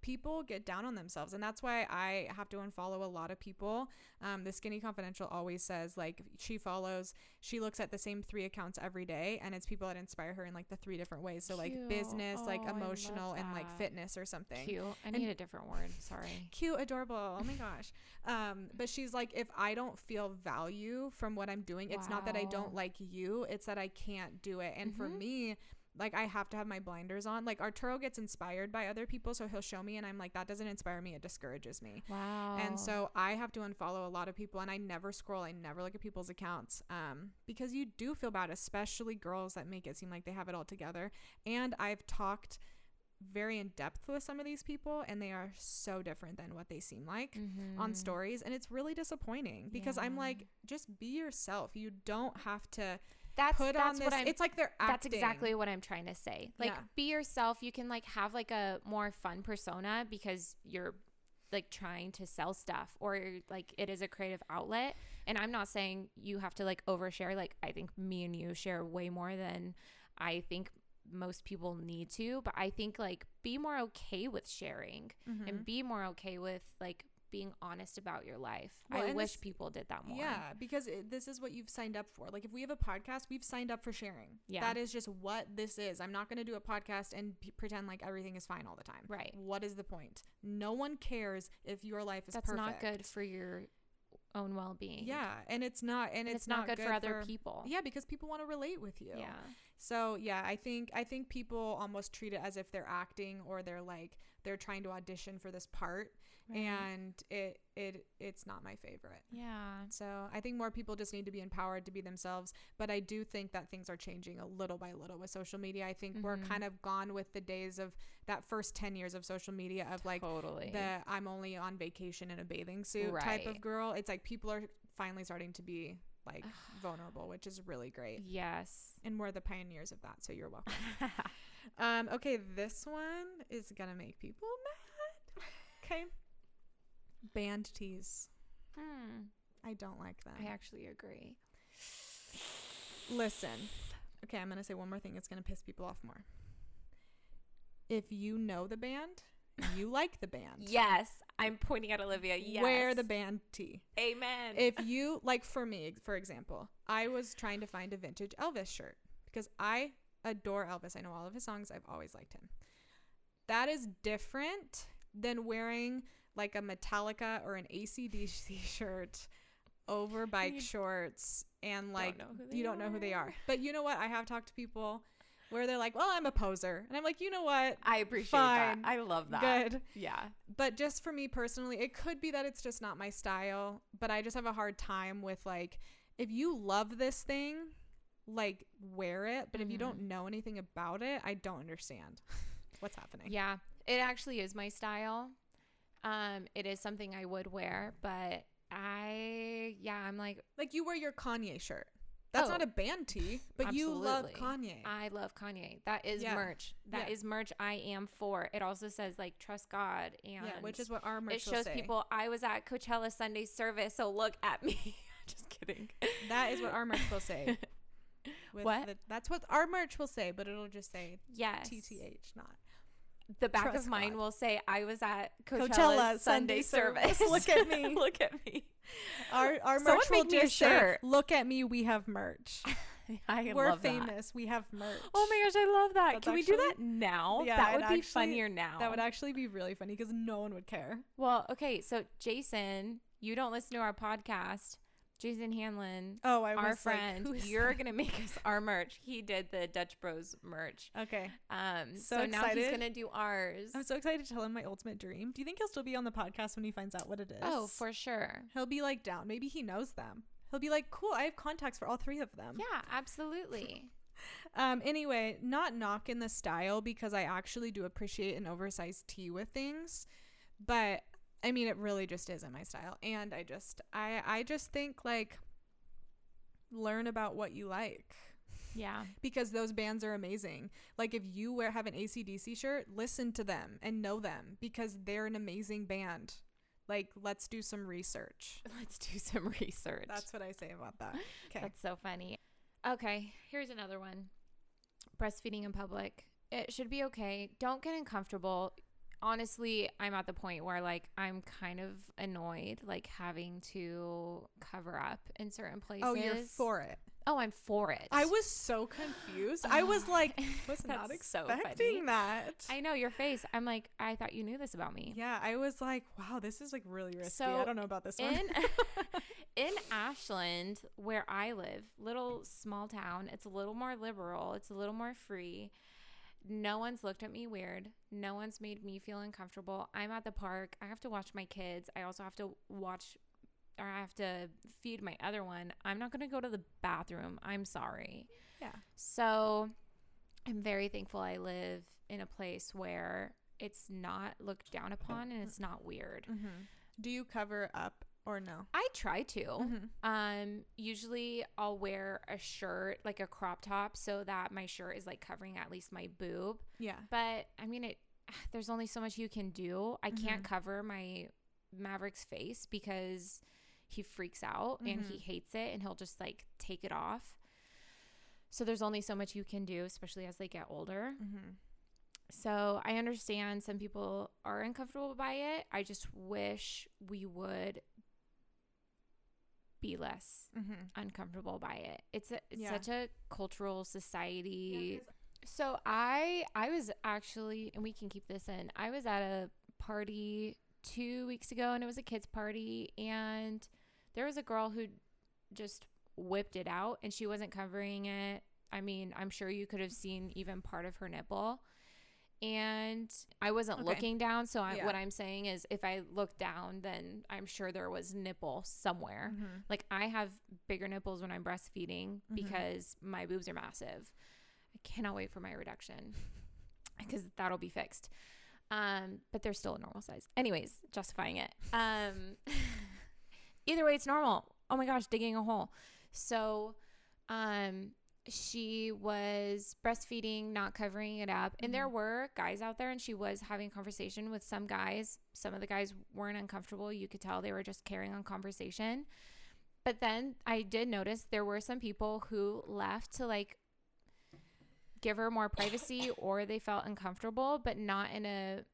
people get down on themselves and that's why i have to unfollow a lot of people um, the skinny confidential always says like she follows she looks at the same three accounts every day and it's people that inspire her in like the three different ways so like Cute. business like Oh, love emotional and like fitness or something Cute. I And- need a different word. Sorry. cute adorable oh my gosh um but she's like if i don't feel value from what i'm doing it's not that i don't like you it's that i can't do it and for Mhm. me like i have to have my blinders on like arturo gets inspired by other people so he'll show me and i'm like that doesn't inspire me it discourages me Wow. and so I have to unfollow a lot of people and I never scroll. I never look at people's accounts um, because you do feel bad, especially girls that make it seem like they have it all together. And I've talked very in depth with some of these people and they are so different than what they seem like on Mhm. stories. And it's really disappointing because I'm like, just be yourself. You don't have to that's put that's on this. what I'm. It's like they're acting. That's exactly what I'm trying to say. Like, Yeah. be yourself. You can like have like a more fun persona because you're like trying to sell stuff or like it is a creative outlet. And I'm not saying you have to like overshare. Like, I think me and you share way more than I think most people need to. But I think like be more okay with sharing Mhm. and be more okay with like being honest about your life. Well, I wish this- people did that more. Yeah, because it, this is what you've signed up for. Like, if we have a podcast, we've signed up for sharing. Yeah. That is just what this is. I'm not going to do a podcast and p- pretend like everything is fine all the time. Right. What is the point? No one cares if your life is That's perfect. not good for your own well-being. Yeah, and it's not and, And it's, it's, not, good, for other people. Yeah, because people want to relate with you. Yeah. So yeah, I think I think people almost treat it as if they're acting or they're like they're trying to audition for this part, Right. and it it it's not my favorite. yeah. So I think more people just need to be empowered to be themselves. But I do think that things are changing a little by little with social media. I think we're Mhm. kind of gone with the days of that first ten years of social media of like totally. the I'm only on vacation in a bathing suit type of girl. It's like people are finally starting to be like vulnerable, which is really great. yes. And we're the pioneers of that, so you're welcome. <laughs> um, okay, this one is gonna make people mad. Okay. Band tees. Hmm. I don't like them. I actually agree. Listen. Okay, I'm gonna say one more thing. It's gonna piss people off more. If you know the band, you <laughs> like the band. Yes, I'm pointing at Olivia. Yes. Wear the band tee. Amen. if you <laughs> like for me for example i was trying to find a vintage elvis shirt because i adore elvis i know all of his songs i've always liked him that is different than wearing like a metallica or an acdc <laughs> shirt over bike shorts and like who you don't know who they are. are but you know what i have talked to people where they're like well i'm a poser and i'm like you know what I appreciate Fine. that. I love that. good Yeah. but just for me personally, it could be that it's just not my style, but I just have a hard time with like if you love this thing, like wear it, but if you don't know anything about it, I don't understand <laughs> what's happening. Yeah. It actually is my style. Um, it is something I would wear, but I yeah, I'm like Like you wear your Kanye shirt. That's Oh. not a band tee, but you love Absolutely. Kanye. I love Kanye. That is Yeah. merch. That is Yeah. merch I am for. It also says like trust God and yeah, which is what our merch it shows people I was at Coachella Sunday service, so look at me. <laughs> Just kidding. That is what our merch will say. <laughs> With What? The, that's what our merch will say, but it'll just say yes. TTH, not The back Trust of mine God. will say I was at Coachella, Coachella Sunday, Sunday service. service. <laughs> Look at me. <laughs> look at me. our our Someone merch will just say, "Look at me, we have merch." <laughs> I We're love that. famous. We have merch. Oh my gosh, I love that. That's Can we do that now? Yeah, that would be actually- funnier now. That would actually be really funny because no one would care. well, okay, so Jason, you don't listen to our podcast. Jason Hanlon, Oh, I our friend, like, you're that? gonna make us our merch. He did the Dutch Bros merch. Okay, Um, So so, now he's gonna do ours. I'm so excited to tell him my ultimate dream. Do you think he'll still be on the podcast when he finds out what it is? oh, for sure. he'll be like down. Maybe he knows them. He'll be like, "Cool, I have contacts for all three of them." Yeah, absolutely. <laughs> Um. Anyway, not knocking the style because I actually do appreciate an oversized tee with things, but I mean, it really just isn't my style. And I just, I, I just think like, learn about what you like. Yeah. because those bands are amazing. Like if you wear have an ACDC shirt, listen to them and know them because they're an amazing band. Like let's do some research. <laughs> Let's do some research. That's what I say about that. Okay. That's so funny. Okay, here's another one. Breastfeeding in public. It should be okay. Don't get uncomfortable. Honestly, I'm at the point where like I'm kind of annoyed like having to cover up in certain places. Oh, you're for it. Oh, I'm for it. I was so confused. I was <sighs> like, <laughs> was not That's so expecting that. I know your face. I'm like, I thought you knew this about me. yeah, I was like, wow, this is like really risky. So, I don't know about this one. in <laughs> <laughs> in Ashland, where I live, little small town, it's a little more liberal, it's a little more free. No one's looked at me weird. No one's made me feel uncomfortable. I'm at the park. I have to watch my kids. I also have to watch or I have to feed my other one. I'm not going to go to the bathroom. I'm sorry. yeah. So I'm very thankful I live in a place where it's not looked down upon and it's not weird. Mm-hmm. Do you cover up or no? I try to. Mm-hmm. Um, usually I'll wear a shirt, like a crop top, so that my shirt is like covering at least my boob. Yeah. But I mean, it. <sighs> There's only so much you can do. I can't Mhm. cover my Maverick's face because he freaks out and he Mhm. hates it, and he'll just like take it off. So there's only so much you can do, especially as they get older. Mm-hmm. So I understand some people are uncomfortable by it. I just wish we would be less Mm-hmm. uncomfortable by it. It's a, it's Yeah. such a cultural society. so I I was actually and we can keep this in. I was at a party 2 weeks ago and it was a kids party and there was a girl who just whipped it out and she wasn't covering it. I mean, I'm sure you could have seen even part of her nipple. And I wasn't Okay. looking down. So I, Yeah. what I'm saying is, if I looked down, then I'm sure there was nipple somewhere. Mhm. Like I have bigger nipples when I'm breastfeeding Mhm. because my boobs are massive. I cannot wait for my reduction <laughs> because that'll be fixed. Um, but they're still a normal size. Anyways, justifying it. Um, <laughs> either way, it's normal. Oh my gosh, digging a hole. So, um, she was breastfeeding, not covering it up. And there Mhm. were guys out there, and she was having a conversation with some guys. Some of the guys weren't uncomfortable. You could tell they were just carrying on conversation. But then I did notice there were some people who left to like give her more privacy <coughs> or they felt uncomfortable, but not in a.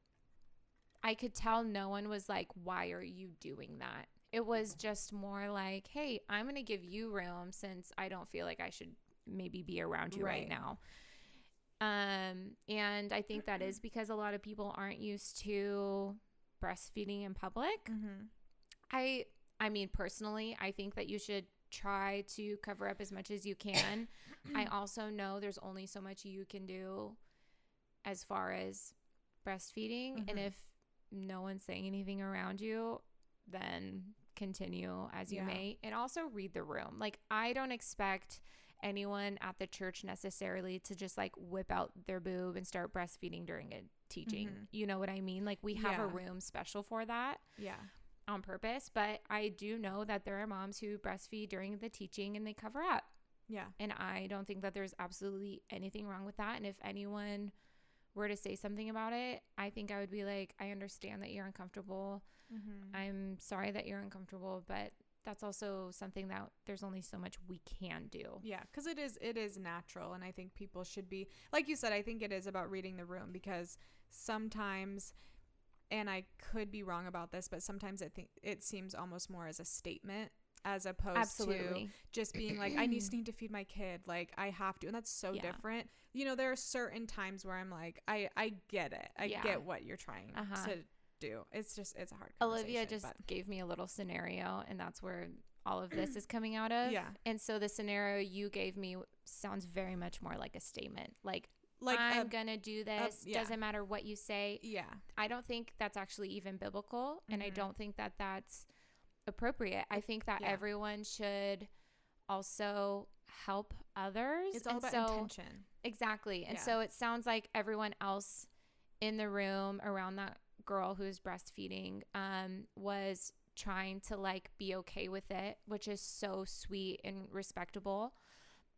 I could tell no one was like, why are you doing that? It was just more like, hey, I'm going to give you room since I don't feel like I should maybe be around you right, Right. now. Um, and I think that is because a lot of people aren't used to breastfeeding in public. Mhm. I I mean personally, I think that you should try to cover up as much as you can. <coughs> I also know there's only so much you can do as far as breastfeeding and Mhm. if no one's saying anything around you, then continue as you Yeah. may and also read the room. Like I don't expect anyone at the church necessarily to just like whip out their boob and start breastfeeding during a teaching. Mhm. You know what I mean? Like we have a room special for that Yeah. on purpose, but I do know that there are moms who breastfeed during the teaching and they cover up. Yeah. And I don't think that there's absolutely anything wrong with that. And if anyone were to say something about it, I think I would be like, I understand that you're uncomfortable. Mhm. I'm sorry that you're uncomfortable, but that's also something that there's only so much we can do. Yeah, because it is it is natural, and I think people should be like you said. I think it is about reading the room because sometimes, and I could be wrong about this, but sometimes I think it seems almost more as a statement as opposed Absolutely. to just being like, I just <clears throat> need to feed my kid, like I have to, and that's so Yeah. different. You know, there are certain times where I'm like, I I get it, I Yeah. get what you're trying Uh-huh. to do. It's just it's a hard. Olivia just but- gave me a little scenario, and that's where all of this is coming out of. Yeah. And so the scenario you gave me sounds very much more like a statement. Like, like I'm a- gonna do this. yeah. Doesn't matter what you say. yeah, I don't think that's actually even biblical, and I Mhm. don't think that that's appropriate. I think that yeah. everyone should also help others. it's all And about so- intention. Exactly. And Yeah. so it sounds like everyone else in the room around that girl who's breastfeeding um, was trying to like be okay with it, which is so sweet and respectable.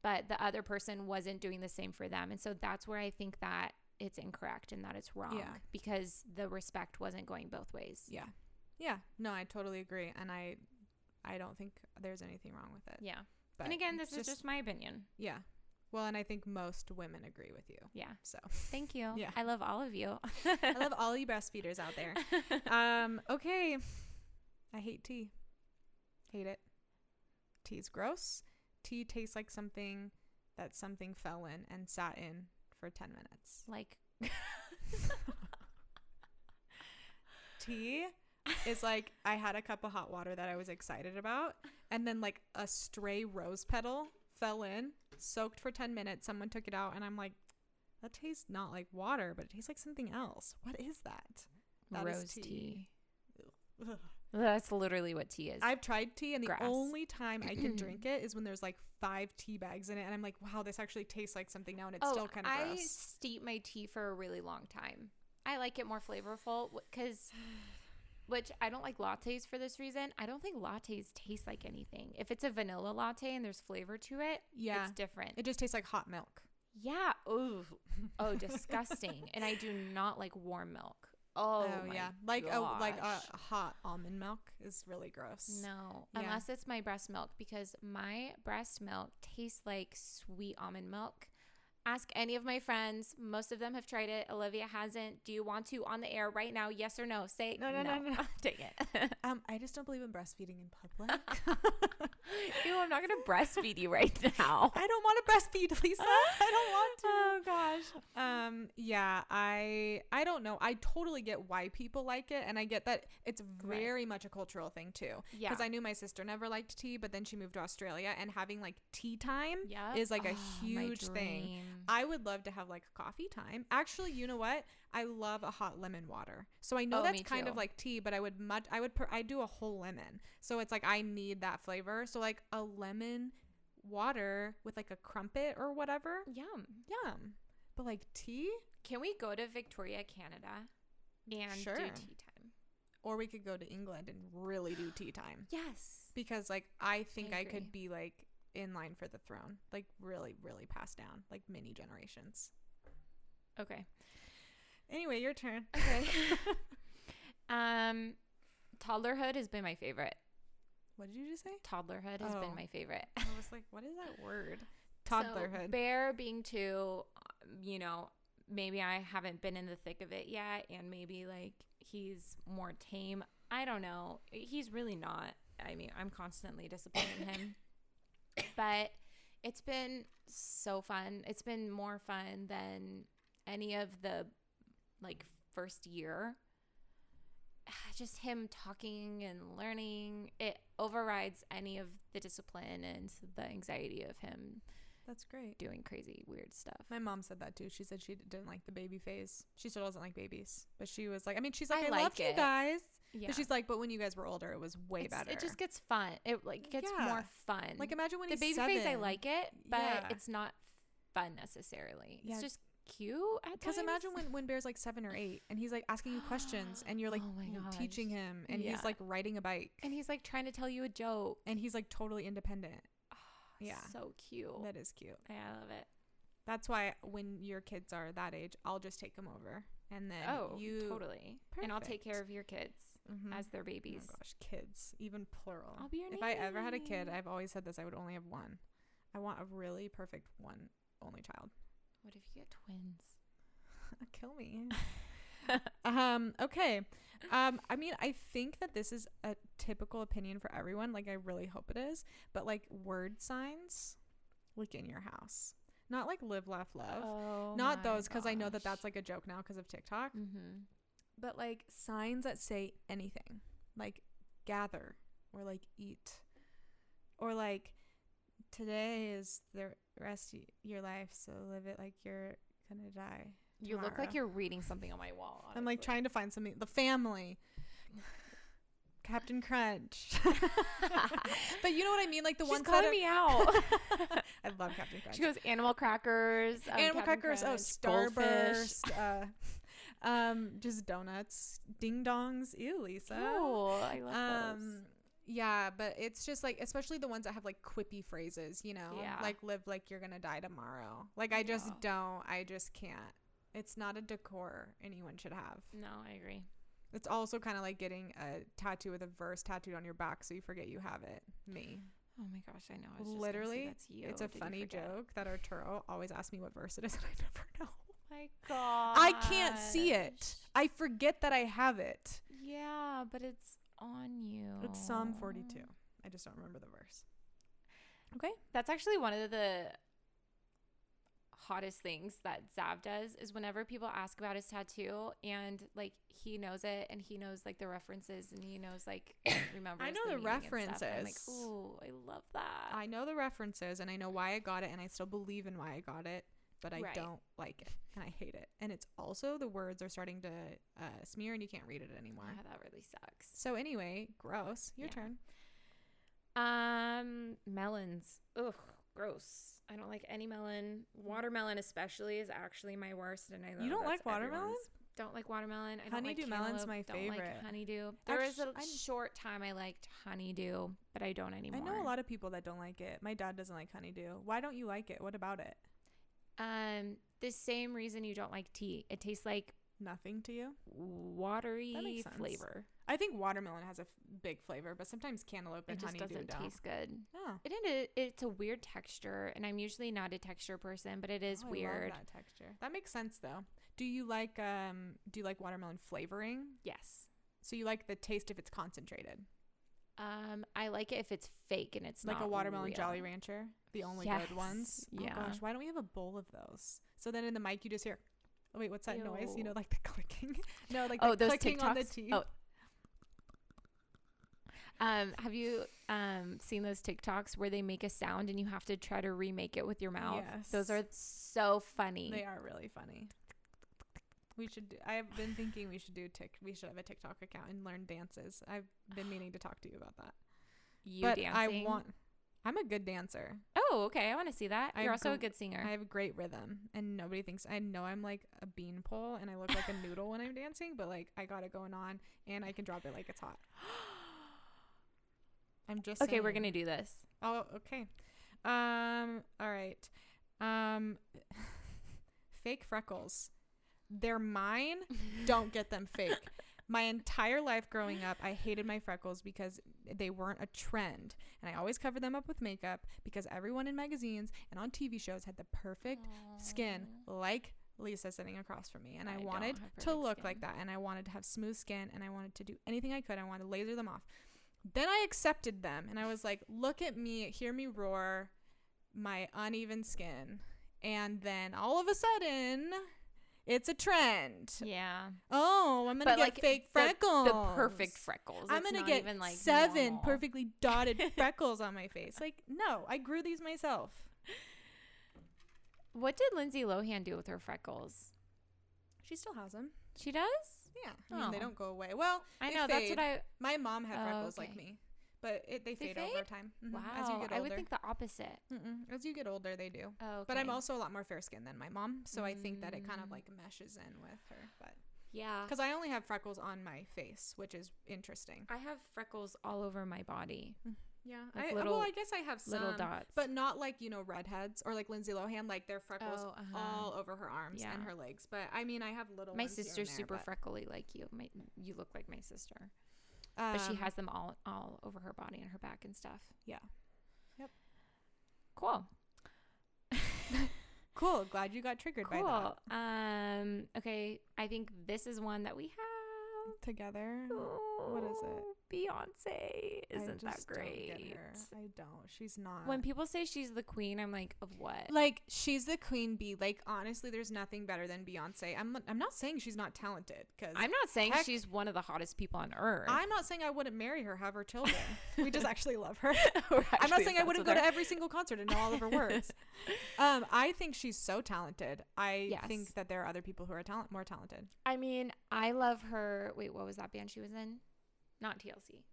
But the other person wasn't doing the same for them. And so that's where I think that it's incorrect and that it's wrong Yeah. because the respect wasn't going both ways. Yeah. Yeah. No, I totally agree. And I I don't think there's anything wrong with it. Yeah. But and again, this it's is just my opinion. Yeah. Well, and I think most women agree with you. Yeah. So Thank you. <laughs> Yeah. I love all of you. I <laughs> love all you breastfeeders out there. <laughs> Um, okay. I hate tea. Hate it. Tea's gross. Tea tastes like something that something fell in and sat in for 10 minutes. like Tea is like I had a cup of hot water that I was excited about, and then like a stray rose petal fell in, soaked for 10 minutes. Someone took it out, and I'm like, that tastes not like water, but it tastes like something else. What is that? That is rose tea. tea. Ugh. That's literally what tea is. I've tried tea, and the Grass. only time I can drink <clears throat> it is when there's like five tea bags in it, and I'm like, wow, this actually tastes like something now, and it's oh, still kind of Oh, I gross. steep my tea for a really long time. I like it more flavorful because, which I don't like lattes for this reason. I don't think lattes taste like anything. If it's a vanilla latte and there's flavor to it, Yeah, it's different. it just tastes like hot milk. yeah. Ooh. Oh, disgusting. and I do not like warm milk. Oh, oh my yeah, like a like a hot almond milk is really gross. No, Yeah. unless it's my breast milk because my breast milk tastes like sweet almond milk. Ask any of my friends. Most of them have tried it. Olivia hasn't. Do you want to on the air right now? Yes or no? Say No, no, no, no. No. <laughs> Take it. <laughs> Um, I just don't believe in breastfeeding in public. <laughs> you I'm not gonna breastfeed you right now. I don't want to breastfeed, Lisa. I don't want to. oh gosh. Um, yeah, I I don't know. I totally get why people like it, and I get that it's Right. very much a cultural thing too. Yeah. Because I knew my sister never liked tea, but then she moved to Australia, and having like tea time yeah. is like a Oh, huge thing. Dream. I would love to have like coffee time. Actually, you know what? I love a hot lemon water. So I know Oh, that's kind of like tea, but I would much I would pr- I do a whole lemon. So it's like I need that flavor. So like a lemon water with like a crumpet or whatever. Yum. Yum. But like tea? Can we go to Victoria, Canada, and Sure. do tea time? Or we could go to England and really do tea time. Yes. Because like I think I, agree. could be like in line for the throne. Like really, really passed down. Like many generations. Okay. Anyway, your turn. <laughs> Okay. um, toddlerhood has been my favorite. What did you just say? Toddlerhood has Oh. been my favorite. I was <laughs> like, what is that word? So, Toddlerhood. Bear being two, um, you know, maybe I haven't been in the thick of it yet, and maybe like he's more tame. I don't know. He's really not. I mean, I'm constantly disappointed in him. <laughs> But it's been so fun. It's been more fun than any of the like first year. <sighs> Just him talking and learning, it overrides any of the discipline and the anxiety of him That's great. doing crazy weird stuff. My mom said that too. She said she didn't like the baby phase. She still doesn't like babies, but she was like, I mean, she's like, I I, like loved you guys. Yeah. But she's like, but when you guys were older, it was way It's- better. It just gets fun. It like gets Yeah. more fun. like imagine when the baby phase, I like it, but Yeah. it's not fun necessarily. It's just cute. Because imagine when, when Bear's like seven or eight and he's like asking you questions <gasps> and you're like Oh teaching him and Yeah. he's like riding a bike and he's like trying to tell you a joke. and he's like totally independent. Yeah. so cute. That is cute. I love it. That's why when your kids are that age, I'll just take them over and then oh, you. totally. And I'll take care of your kids Mhm. as their Oh babies. my gosh, kids, even plural. I'll be your if I ever had a kid. I've always said this: I would only have one. I want a really perfect one, only child. What if you get twins? <laughs> Kill me. <laughs> <laughs> um. Okay. Um. I mean, I think that this is a typical opinion for everyone. Like, I really hope it is. But like word signs, like in your house, not like live, laugh, love. Oh, not those, because I know that that's like a joke now because of TikTok. Mm-hmm. but like signs that say anything like gather or like eat or like today is the rest of your life so live it like you're gonna die You look like you're reading something on my wall. i'm like trying to find something the family <laughs> captain crunch <laughs> but you know what i mean like the She's ones calling that are, me <laughs> out. i love captain crunch she goes animal crackers, um, animal Captain crackers oh Crunch, goldfish." starburst uh um just donuts ding dongs ew lisa Cool. I love those. um yeah but it's just like especially the ones that have like quippy phrases you know Yeah. like live like you're gonna die tomorrow like i just Yeah. don't i just can't it's not a decor anyone should have No, I agree. it's also kind of like getting a tattoo with a verse tattooed on your back so you forget you have it me Oh my gosh, I know. I was just gonna say literally that's you. it's a Did funny joke that arturo always asks me what verse it is <laughs> and i never know Oh My God. i can't see it i forget that i have it Yeah, but it's on you. it's psalm 42 i just don't remember the verse okay That's actually one of the hottest things that Zav does is whenever people ask about his tattoo and like he knows it and he knows like the references and he knows like <coughs> remembers I know the stuff, and I'm like, references. ooh, I love that. I know the references and I know why I got it and I still believe in why I got it, but I Right. don't like it and I hate it. And it's also the words are starting to uh, smear and you can't read it anymore. yeah, that really sucks. So anyway, gross. Your Yeah. turn. Um, melons. Ugh, gross. I don't like any melon. Watermelon, especially, is actually my worst. And I know You don't like watermelon? Don't like watermelon. I don't Honeydew like melon's my don't like favorite. honeydew. There was a Actu- I- short time I liked honeydew, but I don't anymore. I know a lot of people that don't like it. My dad doesn't like honeydew. Why don't you like it? What about it? Um, the same reason you don't like tea. It tastes like Nothing to you? watery flavor. I think watermelon has a f- big flavor, but sometimes cantaloupe It and just honeydew doesn't don't. taste good. Oh, It, it it's a weird texture, and I'm usually not a texture person, but it is Oh, weird. that texture. That makes sense though. Do you like um do you like watermelon flavoring? Yes. So you like the taste if it's concentrated. Um, I like it if it's fake and it's like a watermelon real. Jolly Rancher, the only Yes, good ones. yeah. Oh gosh, why don't we have a bowl of those? So then in the mic you just hear, oh wait, what's that noise? You know, like the clicking. <laughs> no, like Oh, the those clicking on the TikToks? teeth. Oh. Um, have you um seen those TikToks where they make a sound and you have to try to remake it with your mouth? Yes. Those are so funny. They are really funny. We should. Do, I have been thinking we should do tick. We should have a TikTok account and learn dances. I've been meaning to talk to you about that. you but dancing. I want. I'm a good dancer. Oh, okay. I want to see that. You're also a good singer. I have great rhythm, and nobody thinks. I know I'm like a beanpole, and I look like a <laughs> noodle when I'm dancing, but like I got it going on, and I can drop it like it's hot. <gasps> I'm just okay, we're gonna do this. Oh, okay. Um, all right. Um, <laughs> fake freckles. They're mine. <laughs> Don't get them fake. My entire life growing up, I hated my freckles because they weren't a trend. And I always covered them up with makeup because everyone in magazines and on TV shows had the perfect skin like Lisa sitting across from me. And I, I wanted to look skin. like that. And I wanted to have smooth skin and I wanted to do anything I could. I wanted to laser them off. Then I accepted them and I was like, look at me, hear me roar, my uneven skin. And then all of a sudden, it's a trend. Yeah. Oh, I'm gonna But, get like, fake freckles. The perfect freckles. I'm It's gonna get even like seven normal. perfectly dotted <laughs> freckles on my face. Like, no, I grew these myself. What did Lindsay Lohan do with her freckles? She still has them. She does. Yeah, I mean they Oh. don't go away. Well, I know that's what. I. my mom had Oh, freckles like me, but it, they, They fade, over fade? time. Mhm. Wow. as you get older. I would think the opposite. Mm-mm. As you get older, they do. Oh, okay. But I'm also a lot more fair skinned than my mom, so I think that it kind of Mm. like meshes in with her. But yeah. because I only have freckles on my face, which is interesting. I have freckles all over my body, Yeah, Like I, little- well, I guess I have some, little dots. but not like you know redheads or like Lindsay Lohan, like their freckles Oh, uh-huh. all over her arms Yeah. and her legs. But I mean, I have little. my ones here and sister's there, super but, freckly like you. My, you look like my sister, but she um, has them all all over her body and her back and stuff. Yeah. Yep. Cool. <laughs> Cool. Glad you got triggered by Cool. Um. Okay. I think this is one that we have. that together. What is it? Beyonce. Isn't that just don't great? get her. I don't. She's not. When people say she's the queen, I'm like, of what? like she's the queen bee. Like honestly, there's nothing better than Beyonce. I'm I'm not saying she's not talented because I'm not saying heck- she's one of the hottest people on earth. I'm not saying I wouldn't marry her, have her children. <laughs> we just actually love her. <laughs> We're I'm not saying I wouldn't with go to every single concert and know all of her words. <laughs> um, I think she's so talented. I Yes. think that there are other people who are talent more talented. I mean, I love her. Wait, what was that band she was in? Not TLC.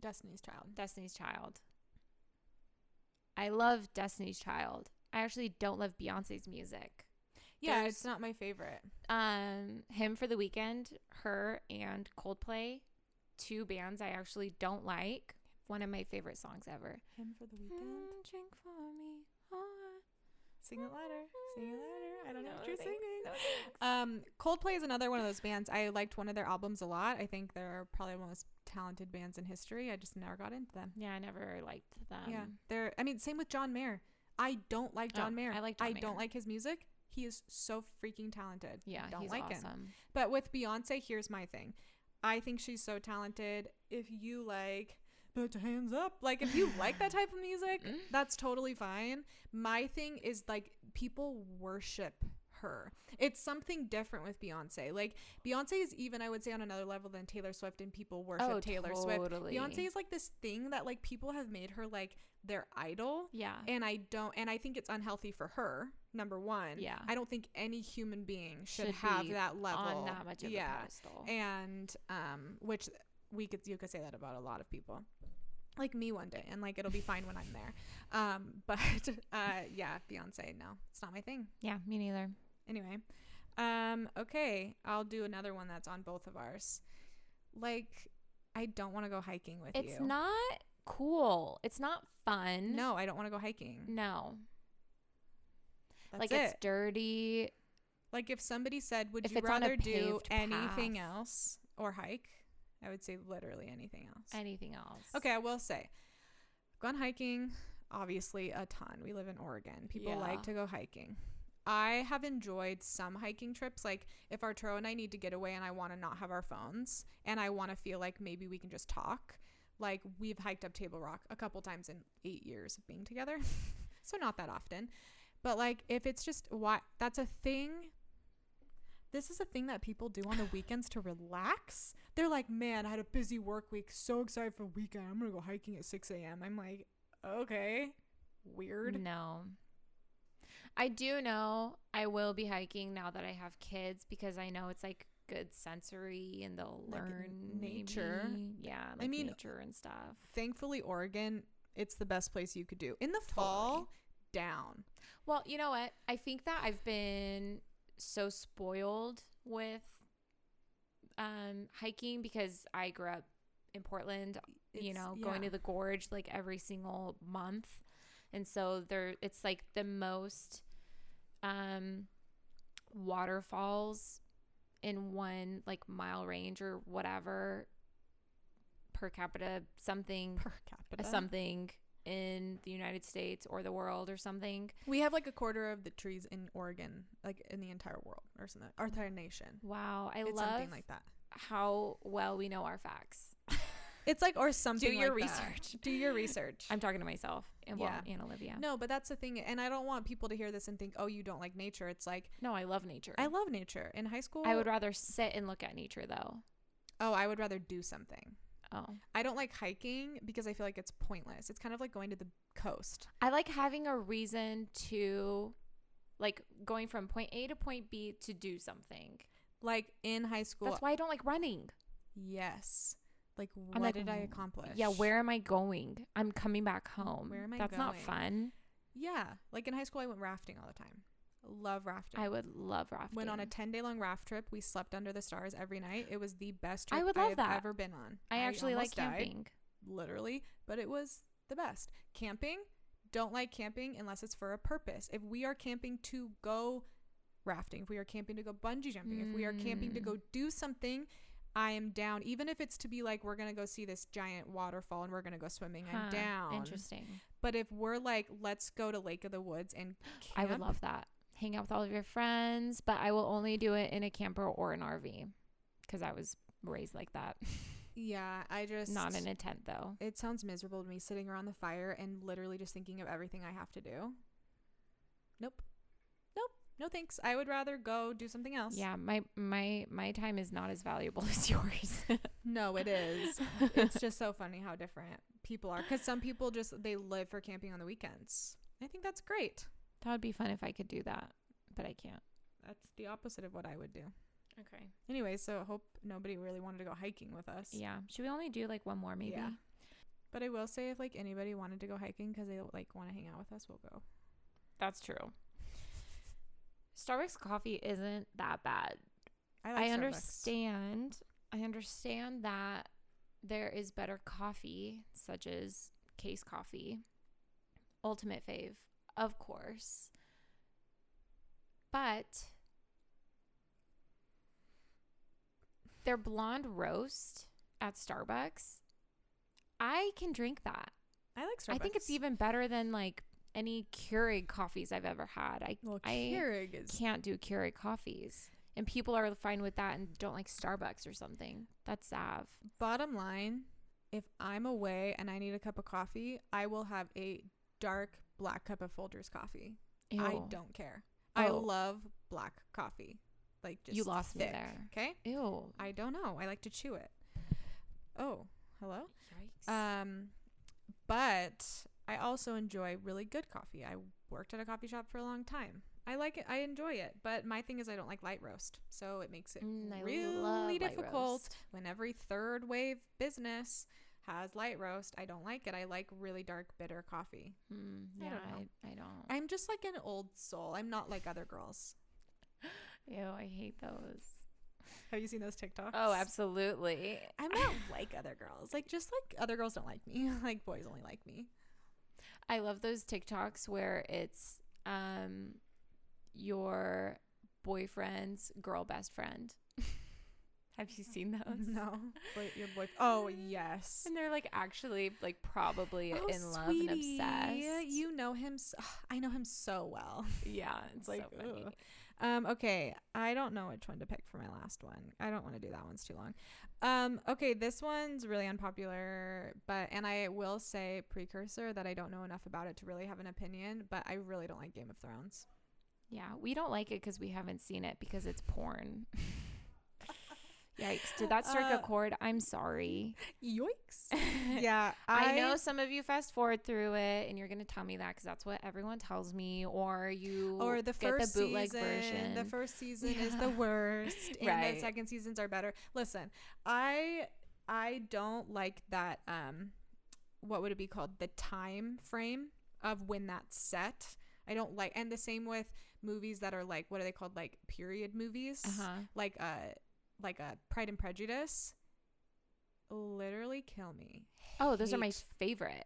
Destiny's Child. Destiny's Child. I love Destiny's Child. I actually don't love Beyonce's music. Yeah, There's- it's not my favorite. Um, Hymn for the Weekend, her and Coldplay, two bands I actually don't like. One of my favorite songs ever. Hymn for the Weekend. Mm, drink for me. oh, Sing it louder. Sing it louder. I don't know no what you're singing. <laughs> no. Um, Coldplay is another one of those bands. I liked one of their albums a lot. I think they're probably one of the most talented bands in history. I just never got into them. Yeah, I never liked them. yeah, they're. I mean, same with John Mayer. I don't like John Oh, Mayer. I like John I Mayer. don't like his music. He is so freaking talented. Yeah, don't he's like him. But with Beyonce, here's my thing. I think she's so talented. If you like, put your hands up. Like, if you <laughs> like that type of music, that's totally fine. My thing is like people worship her. It's something different with Beyonce. Like Beyonce is even I would say on another level than Taylor Swift and people worship Oh, Taylor Swift. Beyonce is like this thing that like people have made her like their idol Yeah. and I don't and I think it's unhealthy for her. Number 1. Yeah. I don't think any human being should, Should have that level on that much of yeah a pedestal. and um which we could you could say that about a lot of people like me one day and like it'll be fine when i'm there um <laughs> but uh yeah beyonce no it's not my thing yeah, me neither. Anyway um okay i'll do another one that's on both of ours like i don't want to go hiking with you. It's not cool. It's not fun. no i don't want to go hiking No. that's like it it's dirty. like if somebody said would If you it's on a rather do paved anything path. else or hike i would say literally anything else Anything else. Okay, I will say, gone hiking obviously a ton. We live in Oregon. People Yeah. like to go hiking. I have enjoyed some hiking trips. Like if Arturo and I need to get away and I want to not have our phones and I want to feel like maybe we can just talk, Like we've hiked up Table Rock a couple times in eight years of being together, <laughs> so not that often. But like if it's just why that's a thing. This is a thing that people do on the <sighs> weekends to relax. They're like, man, I had a busy work week. So excited for the weekend. I'm gonna go hiking at 6 a.m. I'm like, okay, weird. No. I do know I will be hiking now that I have kids because I know it's like good sensory and they'll Like learn nature. maybe. Yeah, like mean, nature and stuff. Thankfully, Oregon, it's the best place you could do. In the fall, down. Well, you know what? I think that I've been so spoiled with um hiking because I grew up in Portland, you It's- know, going yeah. to the gorge like every single month. And so there it's like the most um waterfalls in one like mile range or whatever per capita something per capita. something in the United States or the world or something. We have like a quarter of the trees in Oregon, like in the entire world or something, our entire nation. Wow, I it's love something like that. how well we know our facts. <laughs> It's like or something. Do your like that. research. <laughs> Do your research. I'm talking to myself and well, Yeah. and Olivia. No, but that's the thing, and I don't want people to hear this and think, "Oh, you don't like nature." It's like No, I love nature. I love nature. In high school, I would rather sit and look at nature though. Oh, I would rather do something. Oh. I don't like hiking because I feel like it's pointless. It's kind of like going to the coast. I like having a reason to like going from point A to point B to do something. Like in high school, That's why I don't like running. yes. Like what I'm like, did I accomplish? Yeah, where am I going? I'm coming back home. Where am I That's not fun. Yeah, like in high school, I went rafting all the time. Love rafting. I would love rafting. went on a 10 day long raft trip. We slept under the stars every night. It was the best trip I would love I've that. ever been on. I actually like died, camping. literally, but it was the best. Camping, don't like camping unless it's for a purpose. If we are camping to go rafting, if we are camping to go bungee jumping, if we are camping to Mm. go do something, I am down. Even if it's to be like, we're going to go see this giant waterfall and we're going to go swimming, I'm down. Interesting. But if we're like, let's go to Lake of the Woods and I would love that. Hang out with all of your friends, but I will only do it in a camper or an RV because I was raised like that. <laughs> Yeah, I just Not in a tent though. It sounds miserable to me sitting around the fire and literally just thinking of everything I have to do. Nope. No thanks. I would rather go do something else. Yeah, my my my time is not as valuable <laughs> as yours. No, it <laughs> is. it's just so funny how different people are cuz some people just they live for camping on the weekends. I think that's great. that would be fun if I could do that, but I can't. That's the opposite of what I would do. Okay. Anyway, so I hope nobody really wanted to go hiking with us. Yeah. Should we only do like one more maybe? Yeah. But I will say if like anybody wanted to go hiking cuz they like want to hang out with us, we'll go. That's true. Starbucks coffee isn't that bad. I, I like Starbucks. understand. I understand that there is better coffee, such as Case Coffee, Ultimate Fave, of course. But their blonde roast at Starbucks, I can drink that. I like Starbucks. I think it's even better than like any Keurig coffees I've ever had. I well, I is can't do Keurig coffees. And people are fine with that and don't like Starbucks or something. That's Sav. bottom line, if I'm away and I need a cup of coffee, I will have a dark black cup of Folgers coffee. I don't care. I Oh. love black coffee. Like just You lost me there. Okay? Ew. I don't know. I like to chew it. Oh, hello? Yikes. Um but I also enjoy really good coffee. I worked at a coffee shop for a long time. I like it. I enjoy it. But my thing is I don't like light roast. So it makes it Mm, really difficult when every third wave business has light roast. I don't like it. I like really dark, bitter coffee. Mm, I yeah, don't know. I, I don't. I'm just like an old soul. I'm not like other girls. <laughs> Ew, I hate those. Have you seen those TikToks? Oh, absolutely. I'm not like other girls. Like just like other girls don't like me. <laughs> like boys only like me. I love those TikToks where it's um your boyfriend's girl best friend. <laughs> Have you seen those? No, boy, your boy. Oh yes. And they're like actually like probably Oh, in love and sweetie, obsessed. You know him. So, <sighs> I know him so well. <laughs> yeah, it's It's like so. Um, okay, I don't know which one to pick for my last one. I don't want to do that one's too long. Um, okay, this one's really unpopular, but and I will say precursor that I don't know enough about it to really have an opinion, but I really don't like Game of Thrones. Yeah, we don't like it because we haven't seen it because it's porn. <laughs> Yikes! Did that strike Uh, a chord? I'm sorry. Yoicks. <laughs> yeah, I, know some of you fast forward through it, and you're gonna tell me that because that's what everyone tells me, or you Or the get first the bootleg season, version. the first season is the worst, <laughs> and Right. the second seasons are better. Listen, I I don't like that. Um, what would it be called? The time frame of when that's set. I don't like, and the same with movies that are like what are they called? Like period movies, uh-huh. like uh, like a Pride and Prejudice. Literally kill me. Oh, those are my favorite.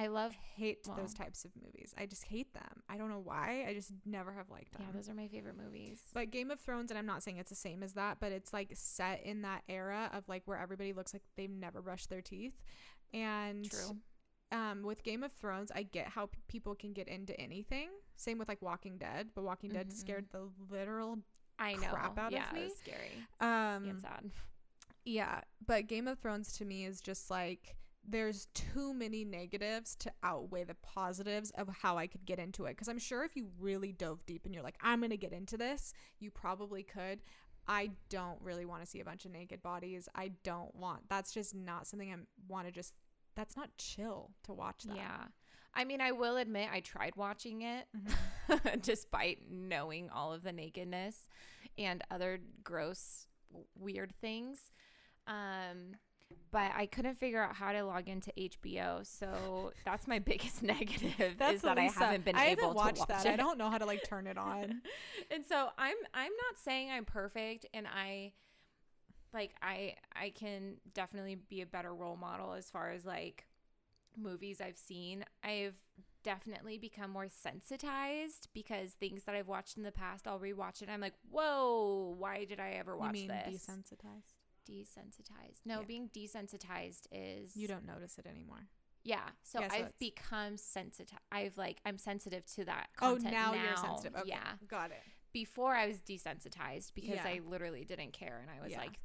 I love. hate well. those types of movies. I just hate them. I don't know why. I just never have liked them. Yeah, those are my favorite movies. But Game of Thrones, and I'm not saying it's the same as that, but it's like set in that era of like where everybody looks like they've never brushed their teeth. And True. um, with Game of Thrones, I get how p- people can get into anything. Same with like Walking Dead, but Walking Dead Mhm. scared the literal I know. crap out of yeah, me. it scary. um and sad. <laughs> yeah, but Game of Thrones to me is just like there's too many negatives to outweigh the positives of how I could get into it. Because I'm sure if you really dove deep and you're like, I'm going to get into this, you probably could. I don't really want to see a bunch of naked bodies. I don't want, that's just not something I want to just, that's not chill to watch that. Yeah. I mean, I will admit I tried watching it Mhm. <laughs> <laughs> despite knowing all of the nakedness and other gross, weird things. Um, but I couldn't figure out how to log into HBO, so <laughs> that's my biggest <laughs> negative That's is that I haven't been I able haven't watched to watch that. it. I don't know how to like turn it on. and so I'm I'm not saying I'm perfect and I like I I can definitely be a better role model as far as like movies I've seen. I've definitely become more sensitized because things that I've watched in the past I'll rewatch it and I'm like, "Whoa, why did I ever watch you mean this?" desensitized? desensitized. No, Yeah. being desensitized is You don't notice it anymore. Yeah. So Yeah, so I've it's- become sensitive. I've like I'm sensitive to that Oh, content now, now. you're sensitive. Okay. Yeah Got it. before I was desensitized because Yeah. I literally didn't care and I was like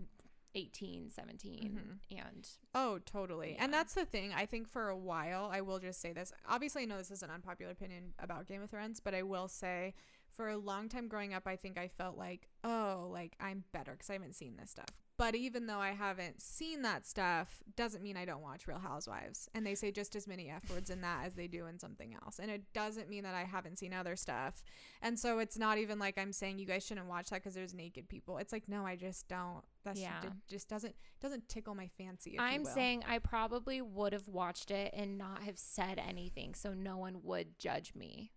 18, 17 Mhm. and Oh, totally. Yeah. And that's the thing. I think for a while, I will just say this. Obviously, I know this is an unpopular opinion about Game of Thrones, but I will say for a long time growing up, I think I felt like, oh, like I'm better because I haven't seen this stuff. But even though I haven't seen that stuff, doesn't mean I don't watch Real Housewives. And they say just as many F words in that as they do in something else. And it doesn't mean that I haven't seen other stuff. And so it's not even like I'm saying you guys shouldn't watch that because there's naked people. It's like, no, I just don't. That's Yeah. just doesn't doesn't tickle my fancy. I'm saying I probably would have watched it and not have said anything so no one would judge me.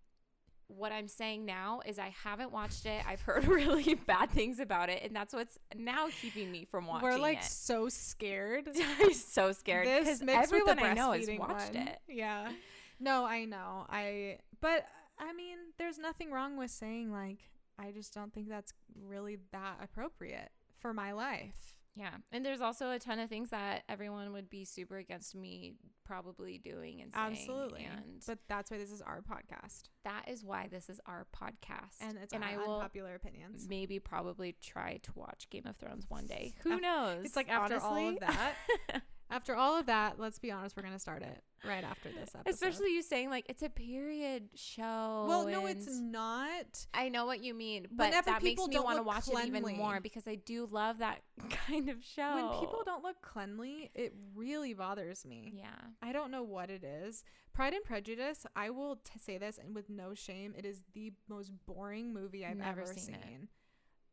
What I'm saying now is I haven't watched it. I've heard <laughs> really bad things about it and that's what's now keeping me from watching We're like it. so scared. <laughs> I'm so scared because mixed with the everyone I know has watched one. it. Yeah. No, I know. I but I mean, there's nothing wrong with saying like I just don't think that's really that appropriate for my life. Yeah. And there's also a ton of things that everyone would be super against me probably doing and saying. Absolutely. And But that's why this is our podcast. that is why this is our podcast. And it's and I will unpopular opinions. maybe probably try to watch Game of Thrones one day. <laughs> Who knows? It's like after all of that. <laughs> after all of that, let's be honest, we're gonna start it right after this episode. Especially you saying like it's a period show. Well, no, it's not. I know what you mean, but Whenever that makes people me don't want to look watch it even more because I do love that <laughs> kind of show. When people don't look cleanly, it really bothers me. Yeah. I don't know what it is. Pride and Prejudice, I will t- say this and with no shame, it is the most boring movie I've Never ever seen seen. it.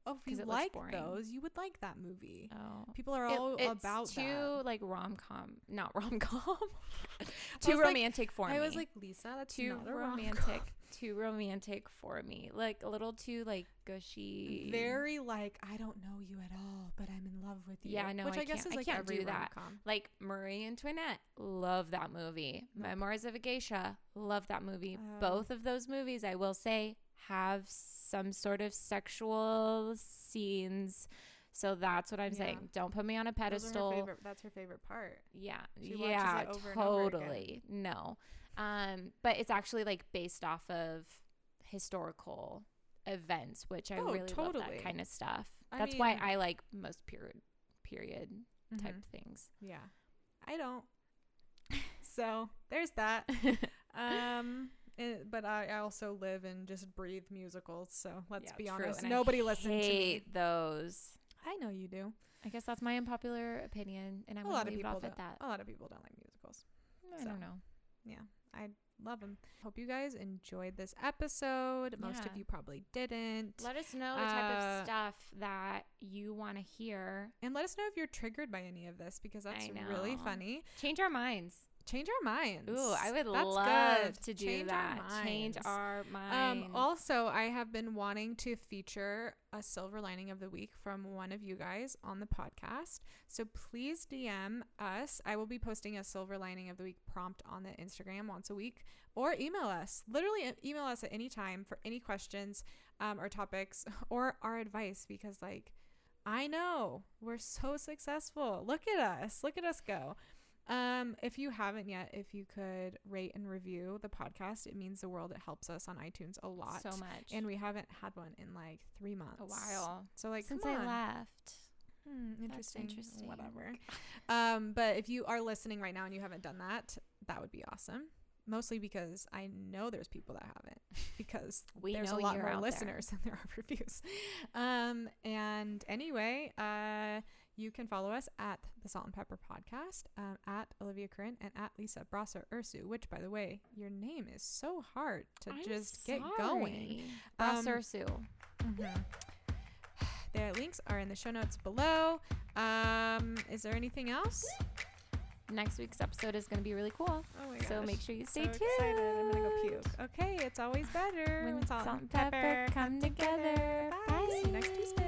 Oh, if you like those, you would like that movie. Oh. People are It- all it's about too that. like rom com, not <laughs> rom com. <laughs> too like- romantic for me. I was like, Lisa, that's too romantic, rom-com." <laughs> too romantic for me. Like a little too like gushy. Very like I don't know you at all, but I'm in love with you. Yeah, no, which I I, guess can't- is I like can't every do that. rom-com. like Marie Antoinette. Love that movie. Memoirs of a Geisha. Love that movie. Oh. Both of those movies, I will say, have some sort of sexual scenes. So that's what I'm Yeah. saying. Don't put me on a are her pedestal. favorite- that's her favorite part. Yeah. She yeah, it over and over again. totally. No. Um, but it's actually like based off of historical events, which I Oh, really love totally. that kind of stuff. I That's why I like most period period type Mhm. things. Yeah. I don't. So there's that. <laughs> Um, eh, but I, I also live and just breathe musicals. So let's Yeah, be true, honest. and I Nobody listened to me. hate those. I know you do. I guess that's my unpopular opinion, and I'm a lot of it people off at that. A lot of people don't like musicals. I so. don't know. Yeah, I love them. Hope you guys enjoyed this episode. Most of you probably didn't. Let us know the type Uh, of stuff that you want to hear. and let us know if you're triggered by any of this because that's really funny. Change our minds. Change our minds. Ooh, I would That's love good. to do Change our that. Change our minds. Um, also, I have been wanting to feature a silver lining of the week from one of you guys on the podcast. So please DM us. I will be posting a silver lining of the week prompt on the Instagram once a week or email us. Literally, email us at any time for any questions um, or topics <laughs> or our advice because, like, I know we're so successful. Look at us. Look at us go. Um, if you haven't yet, if you could rate and review the podcast, it means the world. It helps us on iTunes a lot. so much. And we haven't had one in like three months. a while So like since I left. Hmm, That's interesting. interesting. Whatever. Um, but if you are listening right now and you haven't done that, that would be awesome. Mostly because I know there's people that haven't <laughs> because We there's a lot more out there. listeners <laughs> than there are reviews. Um, and anyway, uh, you can follow us at the Salt and Pepper Podcast, um, at Olivia Curran and at Lisa Brasser Ursu, which, by the way, your name is so hard to I'm just get going. sorry. Um, Brassersu. Mm-hmm. <sighs> The links are in the show notes below. Um, is there anything else? Next week's episode is going to be really cool. Oh my So make sure you stay so tuned. excited. I'm gonna go puke. Okay, it's always better When salt, salt and pepper come together. Bye. See you next Bye. Tuesday.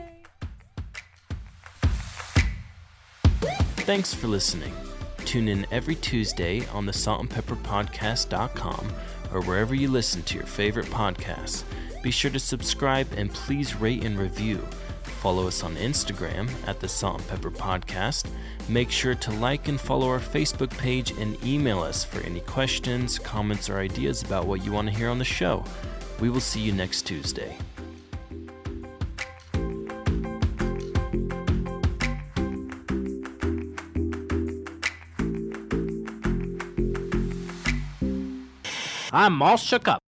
Thanks for listening. Tune in every Tuesday on the saltandpepperpodcast.com or wherever you listen to your favorite podcasts. Be sure to subscribe and please rate and review. Follow us on Instagram at the Salt and Pepper Podcast. Make sure to like and follow our Facebook page and email us for any questions, comments, or ideas about what you want to hear on the show. We will see you next Tuesday. I'm all shook up.